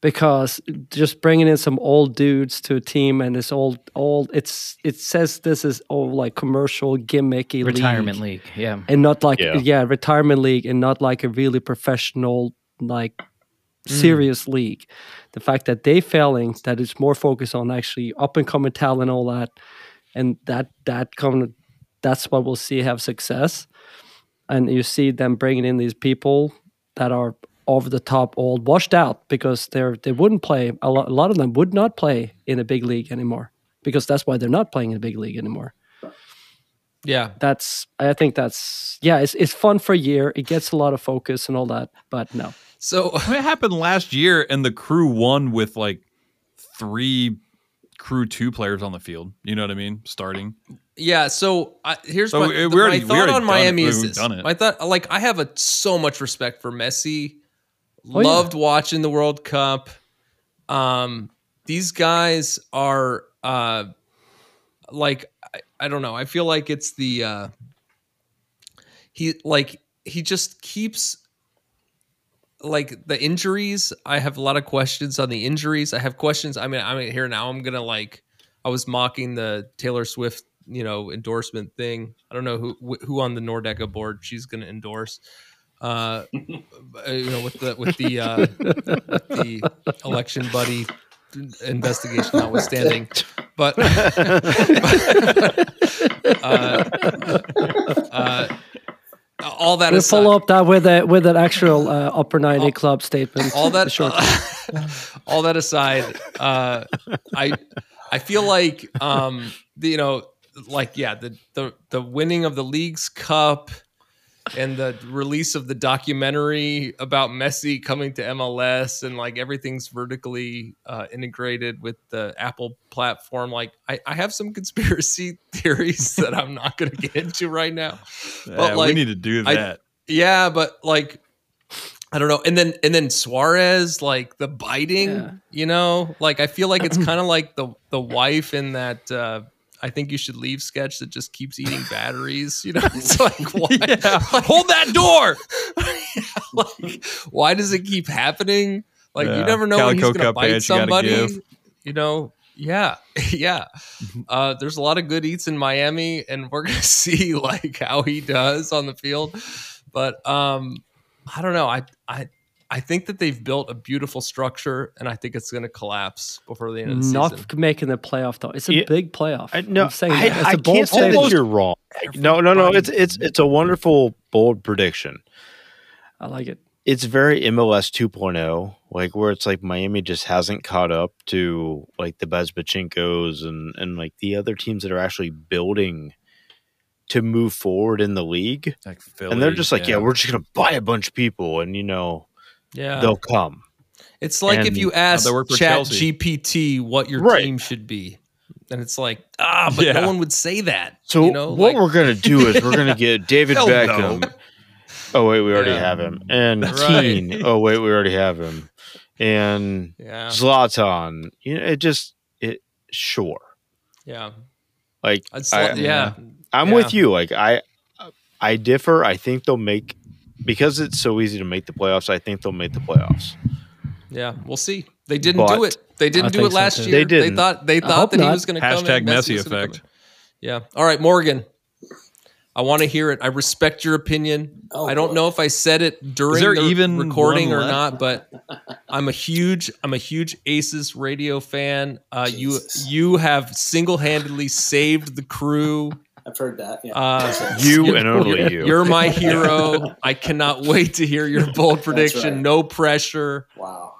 Because just bringing in some old dudes to a team and this old old it's it says this is all like commercial gimmicky Retirement league, league. Yeah. and not like Yeah. yeah. retirement league and not like a really professional like mm. serious league. The fact that they failing that it's more focused on actually up and coming talent and all that, and that that come that's what we'll see have success. And you see them bringing in these people that are over the top, old, washed out because they're they wouldn't play. A lot, a lot of them would not play in a big league anymore because that's why they're not playing in a big league anymore Yeah, that's I think that's yeah, it's it's fun for a year. It gets a lot of focus and all that, but no. so It happened last year, and the crew won with like three crew two players on the field. You know what I mean? Starting. yeah, so I, here's So my, we- we already- my thought already on done Miami it. is We've this. done it. I thought like I have a so much respect for Messi. Oh, yeah. Loved watching the World Cup. Um, these guys are uh, like I, I don't know. I feel like it's the uh, he like he just keeps like the injuries. I have a lot of questions on the injuries. I have questions. I mean, I'm here now. I'm gonna like. I was mocking the Taylor Swift, you know, endorsement thing. I don't know who who on the Nordecke board she's gonna endorse. Uh, you know, with the with the uh, with the election buddy investigation notwithstanding, but uh, uh, all that We'll aside, follow up that with a with an actual uh, upper ninety club statement. all that Sure. all that aside uh i i feel like um the, you know like yeah the the the winning of the league's cup and the release of the documentary about Messi coming to MLS and like everything's vertically uh, integrated with the Apple platform. Like I, I have some conspiracy theories that I'm not going to get into right now. Yeah, like, we need to do I- that. Yeah, but like I don't know. And then and then Suarez, like the biting, Yeah. you know, like I feel like it's kind of like the the wife in that uh I think you should leave sketch that just keeps eating batteries. You know, it's like why, Yeah. Hold that door. like, why does it keep happening? Like Yeah. you never know when he's gonna bite pants you somebody. give. You know, yeah, yeah. Uh, there's a lot of good eats in Miami, and we're gonna see like how he does on the field. But um, I don't know. I I I think that they've built a beautiful structure, and I think it's gonna collapse before the end of the Not season. Not making the playoff though. It's a Yeah. big playoff. I, no, I'm saying I, that. It's I a bold can't say that you're wrong. No, no, no. It's it's it's a wonderful bold prediction. I like it. It's very MLS 2.0, oh, like where it's like Miami just hasn't caught up to like the Bezbatchenkos and and like the other teams that are actually building to move forward in the league. Like Philly, and they're just like, yeah. we're just gonna buy a bunch of people, and you know Yeah, they'll come. It's like if you ask Chat Chelsea. GPT what your Right. team should be, and it's like ah, but Yeah. no one would say that. So you know, what like- we're gonna do is we're gonna get David Beckham. Oh wait, we already Yeah. have him. And Right. Keane. Oh wait, we already have him. And yeah, Zlatan. You know, it just it sure. yeah, Like I'd I, yeah. I'm yeah. with you. Like I I differ. I think they'll make because it's so easy to make the playoffs, I think they'll make the playoffs. Yeah, we'll see. They didn't do it. They didn't I do it think so, last year. They didn't. They thought they thought hope that he was going to come. Hashtag in. Messi was gonna effect. Yeah. All right, Morgan. I want to hear it. I respect your opinion. Oh, I don't know if I said it during the even recording or left? not, but I'm a huge I'm a huge Aces radio fan. Uh, you you have single handedly saved the crew. I've heard that. Yeah. Uh, You and only you. You're my hero. I cannot wait to hear your bold prediction. right. No pressure. wow.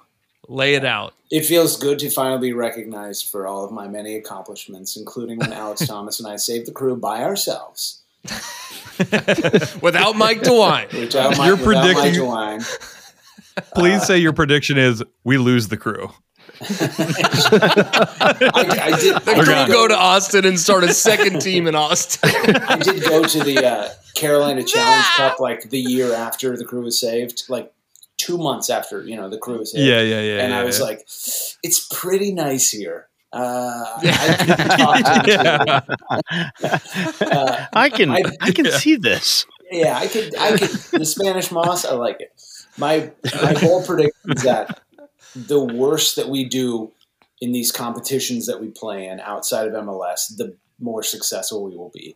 Lay it out. It feels good to finally be recognized for all of my many accomplishments, including when Alex Thomas and I saved the crew by ourselves. Without Mike DeWine. Without my, You're without my predicting- DeWine. Please say your prediction is we lose the crew. I, I did. The I crew did go to Austin and start a second team in Austin. I did go to the uh, Carolina Challenge Cup like the year after the crew was saved, like two months after you know the crew was saved. Yeah, yeah, yeah. and yeah, I was yeah. like, "It's pretty nice here." Uh, I could uh, I can I- I, can see this. yeah, I could. I could. The Spanish moss, I like it. My my bold prediction is that the worse that we do in these competitions that we play in outside of MLS, the more successful we will be.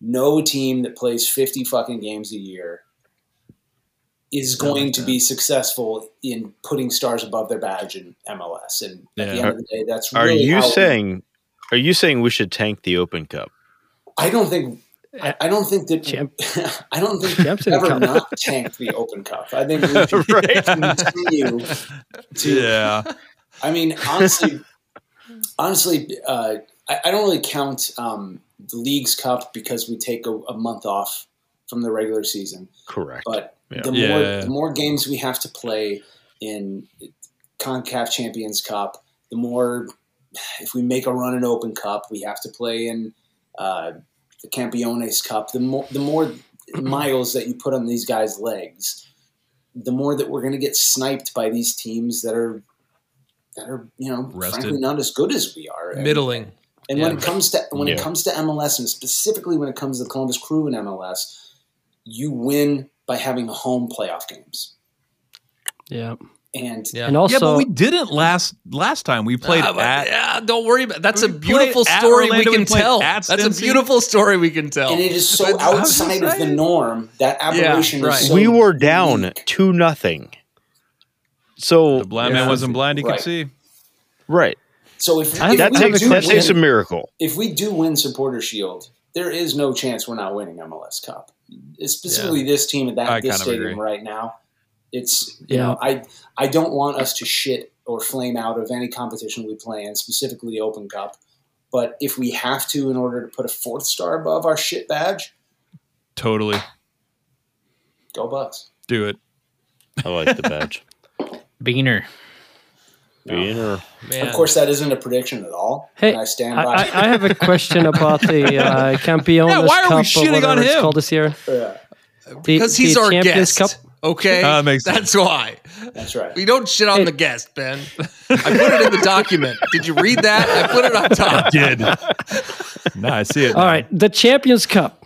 No team that plays fifty fucking games a year is going to be successful in putting stars above their badge in MLS. And at the Yeah. end of the day, that's Are you how- saying are you saying we should tank the Open Cup? I don't think. I, I don't think that. Champ- I don't think Champs in ever cup. not tanked the Open Cup. I think we should Right. continue to. yeah. I mean, honestly, honestly, uh, I, I don't really count um, the League's Cup because we take a, a month off from the regular season. Correct. But Yeah. the Yeah. more the more games we have to play in Concacaf Champions Cup, the more if we make a run in Open Cup, we have to play in uh, the Campeones Cup. The more the more miles that you put on these guys' legs, the more that we're going to get sniped by these teams that are that are you know Rested. frankly not as good as we are. Middling. and when Yeah. it comes to when it comes to MLS, and specifically when it comes to the Columbus Crew in MLS, you win by having home playoff games. Yeah. And Yeah. And also, yeah, but we didn't last last time. We played ah, but at yeah, don't worry about that's a beautiful story we Orlando, we can played tell. That's a beautiful story we can tell. and it is so But outside of the norm that aberration right. is so we were down unique. two nothing. So the blind Yeah. man wasn't blind, he Right. could see. right. So if, I- if That takes that takes a miracle. if we do win Supporter Shield, there is no chance we're not winning MLS Cup. Specifically, this team at that I this stadium agree. right now. It's you Yeah. know I I don't want us to shit or flame out of any competition we play in, specifically Open Cup. But if we have to, in order to put a fourth star above our shit badge, Totally. go Bucks. Do it. I like the badge. Beaner. Being or Of course, that isn't a prediction at all. Hey, I stand by. I, I have a question about the uh, Campeones Yeah, why are we Cup or shitting whatever on it's him? called this year. Yeah, The- because he's the our Champions guest. Cup. Okay, Uh, that makes sense. that's why that's right. we don't shit on Hey. the guest, Ben. I put it in the document. Did you read that? I put it on top. Did. no, I see it. All right, the Champions Cup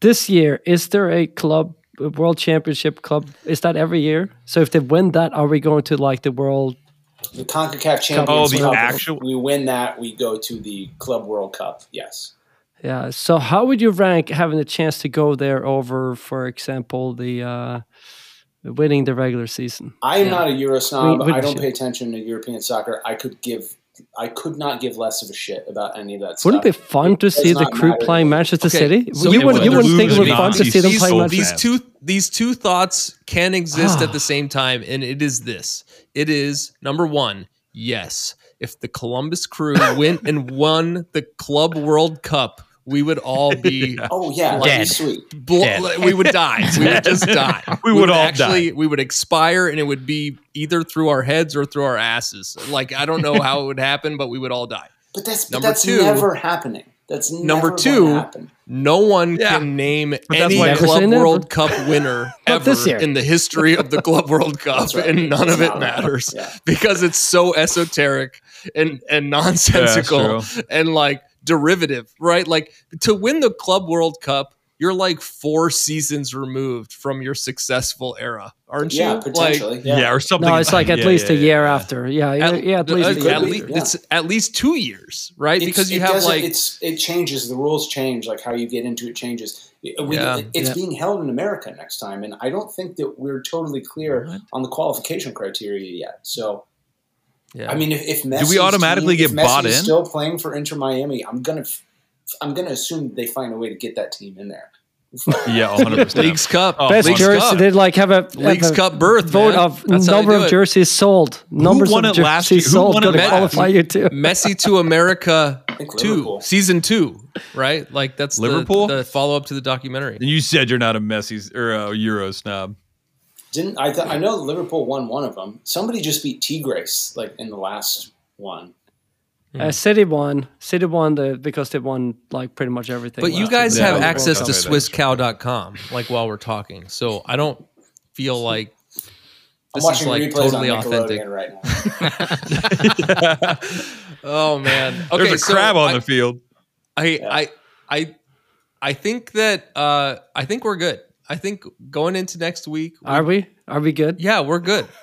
this year. Is there a club a World Championship club? Is that every year? So if they win that, are we going to like the World? The Concacaf Champions Oh, the Cup. actual- We win that, we go to the Club World Cup. Yes. Yeah. So how would you rank having a chance to go there over, for example, the uh, winning the regular season? I am Yeah. not a Euro snob. We- we I don't should- pay attention to European soccer. I could give, I could not give less of a shit about any of that stuff. Wouldn't it be fun to It does see the crew matter. playing Manchester Okay, City? so you wouldn't, you would wouldn't think it would be fun to see them these, playing these Manchester. two these two thoughts can exist at the same time, and it is this: it is number one, yes, if the Columbus Crew went and won the Club World Cup, we would all be. Oh yeah, that'd Dead. sweet. bl- Dead. we would die. We would just die. We would all actually. We would expire, and it would be either through our heads or through our asses. Like I don't know how it would happen, but we would all die. But that's but Number that's two- never happening. That's Number two, happen. No one Yeah. can name that's any why- Club say never. World Cup winner ever this in the history of the Club World Cup, right. and none It's of it matters Yeah. because it's so esoteric and and nonsensical true. and like derivative, right? Like to win the Club World Cup, you're like four seasons removed from your successful era, aren't you? Yeah, Like, potentially. Yeah, yeah. or something. No, it's like at yeah, least yeah, a year yeah. after. Yeah, yeah, at, yeah, at least. a year. at be, least yeah. it's at least two years, right? It's- because you it have like it's it changes the rules change like how you get into it changes we, Yeah. it's Yeah. being held in america next time and i don't think that we're totally clear What? on the qualification criteria yet so yeah. i mean if, if Messi's we automatically team, get if bought Messi's in? still playing for inter miami i'm gonna f- i'm gonna assume they find a way to get that team in there Yeah, 100. percent Leagues Cup, Oh, Best Leagues jersey. Cup. They like have a have Leagues a Cup berth, vote man. of That's number of jerseys sold. Numbers won of it last jerseys year? Who sold. won it Gonna qualify you too. Messi to America two, Liverpool. season two, right? Like that's the- Liverpool? the, follow up to the documentary. And you said you're not a Messi or a Euro snob. Didn't i th- i know liverpool won one of them somebody just beat Tigres like in the last one Uh, City won. City won the because they won like pretty much everything. But you guys year. have Yeah, access okay, to that's SwissCow.com, like while we're talking. So I don't feel like i'm this is like replays totally on authentic. Right now Oh man, okay, There's a so crab on I- the field. I I I I think that uh I think we're good. I think going into next week, we- Are we? Are we good? yeah, we're good.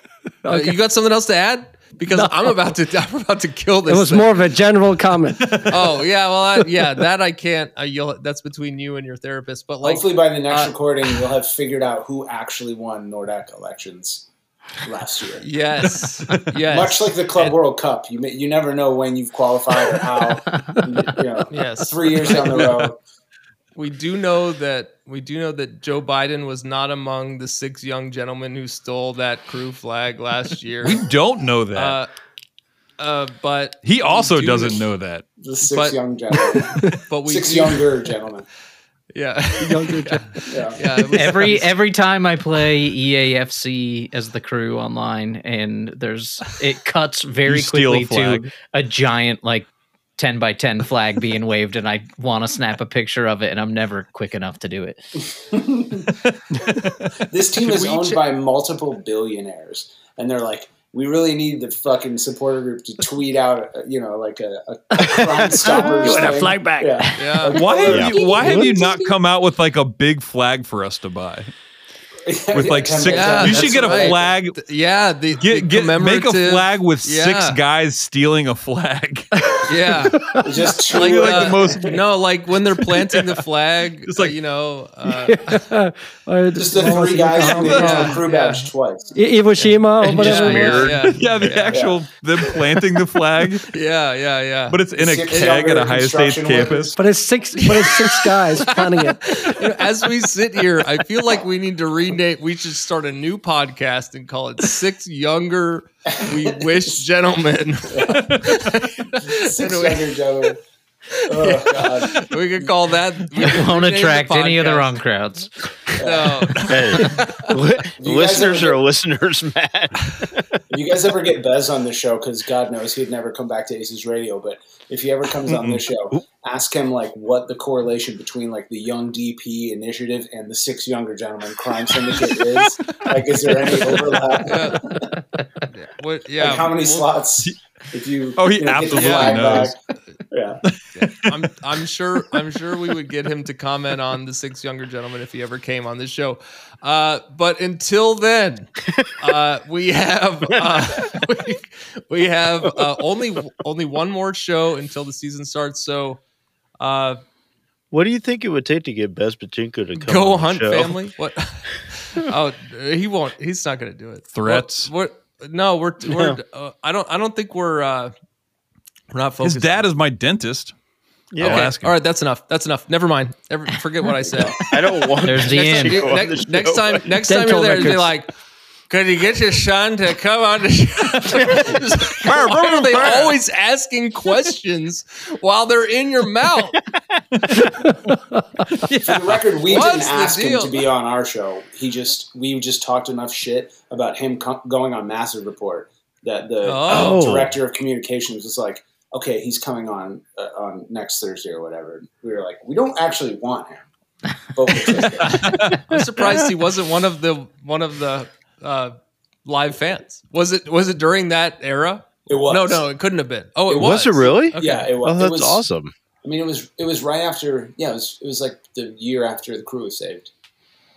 Uh, you got something else to add? Because No. I'm about to I'm about to kill this. It this. was thing. more of a general comment. Oh yeah, well I, yeah, that I can't. Uh, you'll that's between you and your therapist. But like, Hopefully, by the next uh, recording, we'll have figured out who actually won Nordecke elections last year. yes, yes, Much like the Club World Cup, you may, you never know when you've qualified or how. you know, yes. three years down the road. We do know that we do know that Joe Biden was not among the six young gentlemen who stole that crew flag last year. We don't know that. uh, uh, but he also do- doesn't know that. The six But- young gentlemen, but we six do- younger gentlemen. yeah Younger yeah, Yeah. yeah, it was- every every time I play EAFC as the crew online, and there's it cuts very You steal a quickly to a giant like ten by ten flag being waved, and I want to snap a picture of it, and I'm never quick enough to do it. This team Could is owned ch- by multiple billionaires, and they're like, we really need the fucking supporter group to tweet out, you know, like a, a, a crime stoppers. You want a flag back. Yeah. yeah. Why have Yeah. you Why have you not come out with like a big flag for us to buy? With like Ten six, by Yeah, you should get a right. flag. Yeah, the, Get the get make a flag with six guys stealing a flag. Yeah, Just like, You're like uh, the most- no, like when they're planting the flag, It's like- you know, uh, Uh, just the three guys from the Yeah, original crew yeah. badge twice. I- Iwo Jima or And whatever. just it was. mirrored. Yeah. yeah, the Yeah. actual them planting the flag, yeah, yeah, yeah. but it's in a keg at Ohio State's construction campus. But it's six. But it's six guys planning it. As we sit here, I feel like we need to We should start a new podcast and call it Six Younger We Wish Gentlemen. Six younger gentlemen. Oh god. we could call that. we won't attract any of the wrong crowds. No. Hey, li- listeners ever are get- listeners, Matt. You guys ever get Bez on the show, because God knows he'd never come back to Aces Radio, but if he ever comes on the show, ask him like what the correlation between like the Young DP initiative and the Six Younger Gentlemen Crime Syndicate is. Like, is there any overlap? Yeah. What, yeah. like, how many we'll- slots? If you, Oh, he you know, absolutely knows. back. Yeah. I'm I'm sure I'm sure we would get him to comment on the six younger gentlemen if he ever came on this show. Uh, but until then, uh, we have uh, we, we have uh, only only one more show until the season starts. So uh, What do you think it would take to get Bezbatchenko to come go on the hunt show? family. What? oh, he won't. He's not going to do it. Threats. What? what no, we're we're. Uh, I don't. I don't think we're. Uh, we're not focused. His focused. dad is my dentist. Yeah, I'll Okay. ask him. All right, that's enough. That's enough. Never mind. Ever, forget what I said. I don't want. There's the Bez end. Pachinko next, the next time, next time you're there, be records. like, "Could you get your son to come on the show?" Why are they always asking questions while they're in your mouth? For the record, we What's didn't the ask him to be on our show. He just we just talked enough shit about him co- going on Massive Report that the uh, Oh. director of communications was like, "Okay, he's coming on uh, on next Thursday or whatever." We were like, "We don't actually want him." But we'll take it. I'm surprised he wasn't one of the one of the uh, live fans. Was it? Was it during that era? It was No, no, it couldn't have been. Oh, it, It was. Was it really? Okay. Yeah, it was. Oh, it that's was, awesome. I mean, it was it was right after. Yeah, it was it was like the year after the crew was saved,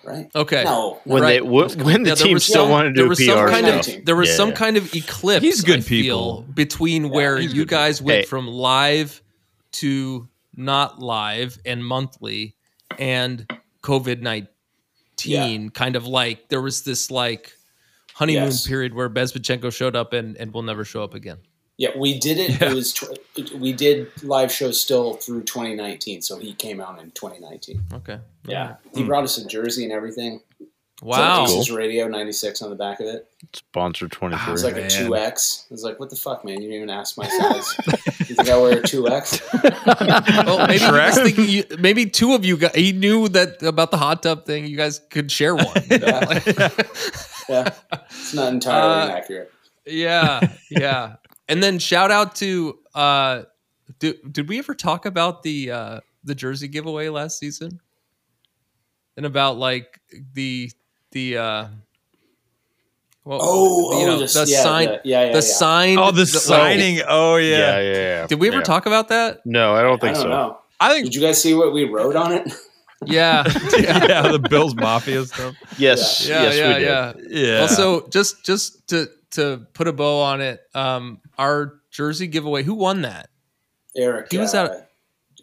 right? Okay. No, When Right. they w- when the Yeah, there team was still some- wanted to there do was a some PR kind stuff. of there was Yeah, some yeah. kind of eclipse. He's good I feel, people. between where you good guys went Hey. from live to not live and monthly, and COVID nineteen. Kind of like there was this like honeymoon Yes. period where Bezbatchenko showed up and and will never show up again. Yeah, we did it. It was tw- we did live shows still through 2019, so he came out in 2019. Okay. Yeah, he hmm. brought us a jersey and everything. Wow. It's like Aces Radio 96 on the back of it. Sponsor twenty It was three. Ah, like a 2X. It's like, what the fuck, man? You didn't even ask my size. you think I wear a two X? Well, maybe he you, maybe two of you. Got, he knew that about the hot tub thing. You guys could share one. Yeah. Yeah, it's not entirely Uh, inaccurate. yeah, yeah. And then shout out to uh did, did we ever talk about the uh the jersey giveaway last season? And about like the the uh well, Oh, you oh, know, this- the yeah, sign the- yeah, yeah, the yeah. sign Oh, the signing. Oh yeah. Yeah, yeah, yeah. Did we ever Yeah. talk about that? No, I don't I think don't so. know. I think Did you guys see what we wrote on it? Yeah. Yeah. yeah, the Bills Mafia stuff. Yes, Yeah, yes, yeah, we did. yeah. Yeah. Also, just just to to put a bow on it, um our jersey giveaway, who won that? Eric. He was uh, out-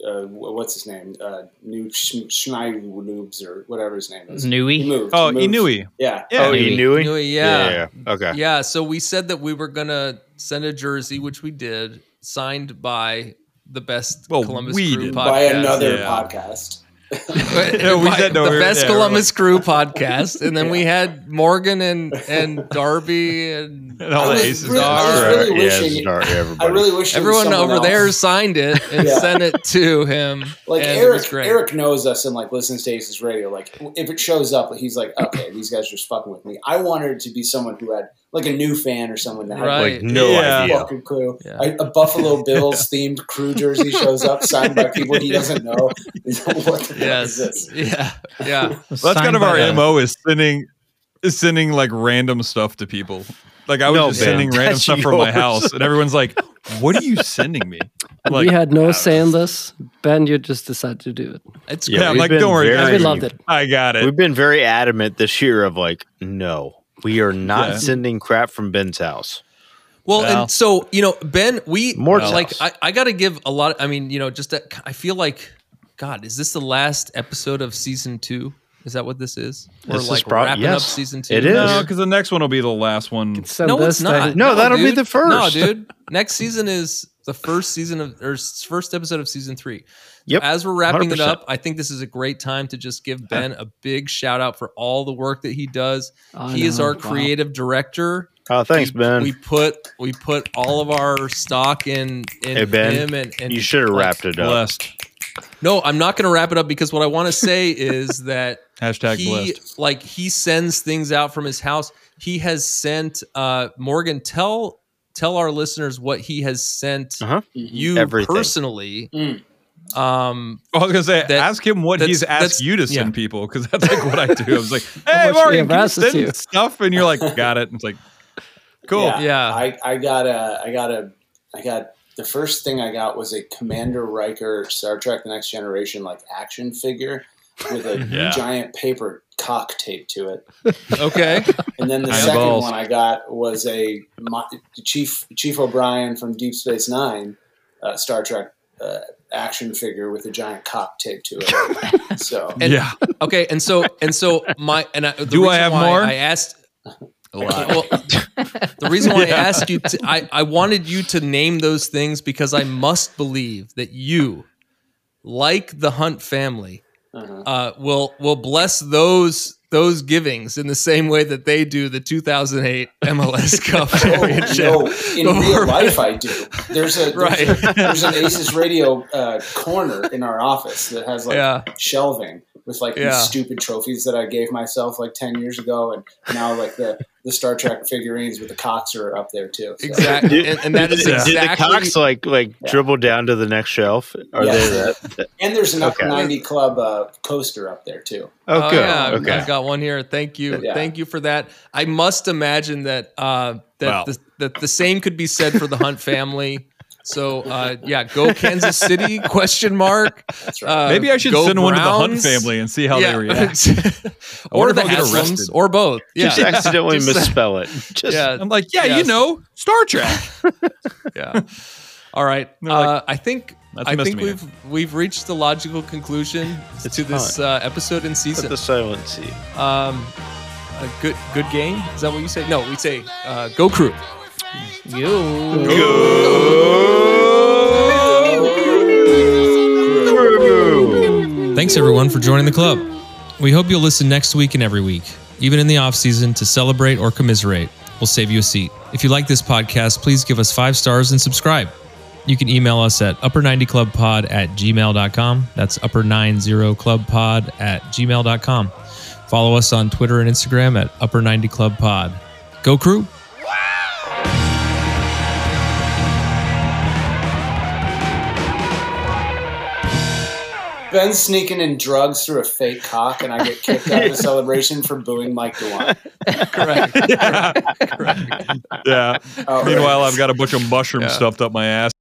Uh, what's his name? Uh, New Schneidlubes or whatever his name is. He Nui. moved. oh, he moved. Inui. Yeah. Yeah. Oh, you knew it? Yeah, yeah. yeah. Okay. Yeah, so we said that we were gonna send a jersey, which we did, signed by the best Well, Columbus we Crew did. podcast. By another yeah. podcast. No, we said no, the we best yeah, we were Columbus like- Crew podcast, and then we had Morgan and and Darby and And all I the was aces. really- I was are- really yeah, wishing- start I really wish everyone someone over there signed it and Yeah. sent it to him. Like and it was Eric, great. Eric knows us and like listens to Aces Radio. Like if it shows up, he's like, okay, these guys are just fucking with me. I wanted it to be someone who had like a new fan or someone that had Right. like no Yeah. idea. fucking clue. Yeah. A, a Buffalo Bills themed crew jersey shows up, signed by people he doesn't know. What the fuck Yes. is this? Yeah. Yeah. Well, that's kind of our the- mo is sending is sending like random stuff to people. Like I was No, just Ben, sending random that's stuff from my house, and everyone's like, "What are you sending me?" Like, we had no say in this. Ben, you just decided to do it. It's Yeah, yeah, I'm like, "Don't worry, very- guys, We loved it. I got it." We've been very adamant this year of like, no, we are not Yeah. sending crap from Ben's house. Well, Well. and so you know, Ben, we More uh, like. I, I got to give a lot. I mean, you know, just that, I feel like, God, is this the last episode of season two? Is that what this is? We're This is like prob- wrapping up season two. it is. no, because the next one will be the last one. No, it's not. thing. No, that'll be the first. No, dude. Next season is the first season of or first episode of season three. Yep, As we're wrapping it 100%. up, I think this is a great time to just give Ben a big shout out for all the work that he does. I he is know. our Wow. creative director. Oh, thanks, we, Ben. We put we put all of our stock in in Hey, Ben, him and, and you should have wrapped it up. Blessed. No, I'm not going to wrap it up because what I want to say is that Hashtag he blessed. like he sends things out from his house. He has sent uh Morgan tell tell our listeners what he has sent Uh-huh. you Everything. personally. Mm. Um I was gonna say, That- ask him what he's asked you to send yeah. people because that's like what I do. I was like, "Hey, much do you Morgan, can you send to? stuff?" And you're like, "Got it." And it's like, "Cool." Yeah, Yeah. I, I got a, I got a, I got the first thing I got was a Commander Riker Star Trek: The Next Generation like action figure with a Yeah. giant paper cock taped to it. okay. And then the Iron second balls. one I got was a Mo- Chief Chief O'Brien from Deep Space Nine uh, Star Trek uh, action figure with a giant cock taped to it. so And- yeah. Okay, and so and so my and I, the Do I have why more? I asked well, the reason why I asked you, to, I, I wanted you to name those things because I must believe that you, like the Hunt family, uh-huh. uh, will will bless those those givings in the same way that they do the 2008 MLS Cup championship. Oh, no, in real life, I do. There's a there's, Right. there's an Aces Radio uh, corner in our office that has like Yeah. shelving with like Yeah. these stupid trophies that I gave myself like ten years ago, and now like the the Star Trek figurines with the cocks are up there too. So. Exactly, and, and that is Did the exactly. cocks like like Yeah. dribble down to the next shelf? Are Yeah. they that? And there's an Okay. Upper 90 Club uh, coaster up there too. Oh, Oh, good. yeah, I've- okay. I've got one here. Thank you, Yeah. thank you for that. I must imagine that uh, that Wow. the, that the same could be said for the Hunt family. So uh, yeah, go Kansas City? Question mark. Right. Uh, Maybe I should go send one to the Hunt family and see how Yeah. they react. or wonder the if I'll get Haslams, arrested. or both. Yeah, Just accidentally Just- misspell it. Just Yeah, I'm like, yeah, Yeah. you know, Star Trek. yeah. All right. Like, uh, I think "That's a I think we've we've reached the logical conclusion It's to this uh, episode and put season. the silent C. Um, a good good game. Is that what you say? No, we say uh, go crew. Thanks everyone for joining the club. We hope you'll listen next week and every week, even in the off season, to celebrate or commiserate. We'll save you a seat. If you like this podcast, please give us five stars and subscribe. You can email us at upper90clubpod at gmail.com. That's upper90clubpod at gmail.com. Follow us on Twitter and Instagram at upper90clubpod. Go crew! Ben's sneaking in drugs through a fake cock, and I get kicked out of the celebration for booing Mike DeWine. Correct. yeah. Oh, Meanwhile, I've got a bunch of mushrooms Yeah. stuffed up my ass.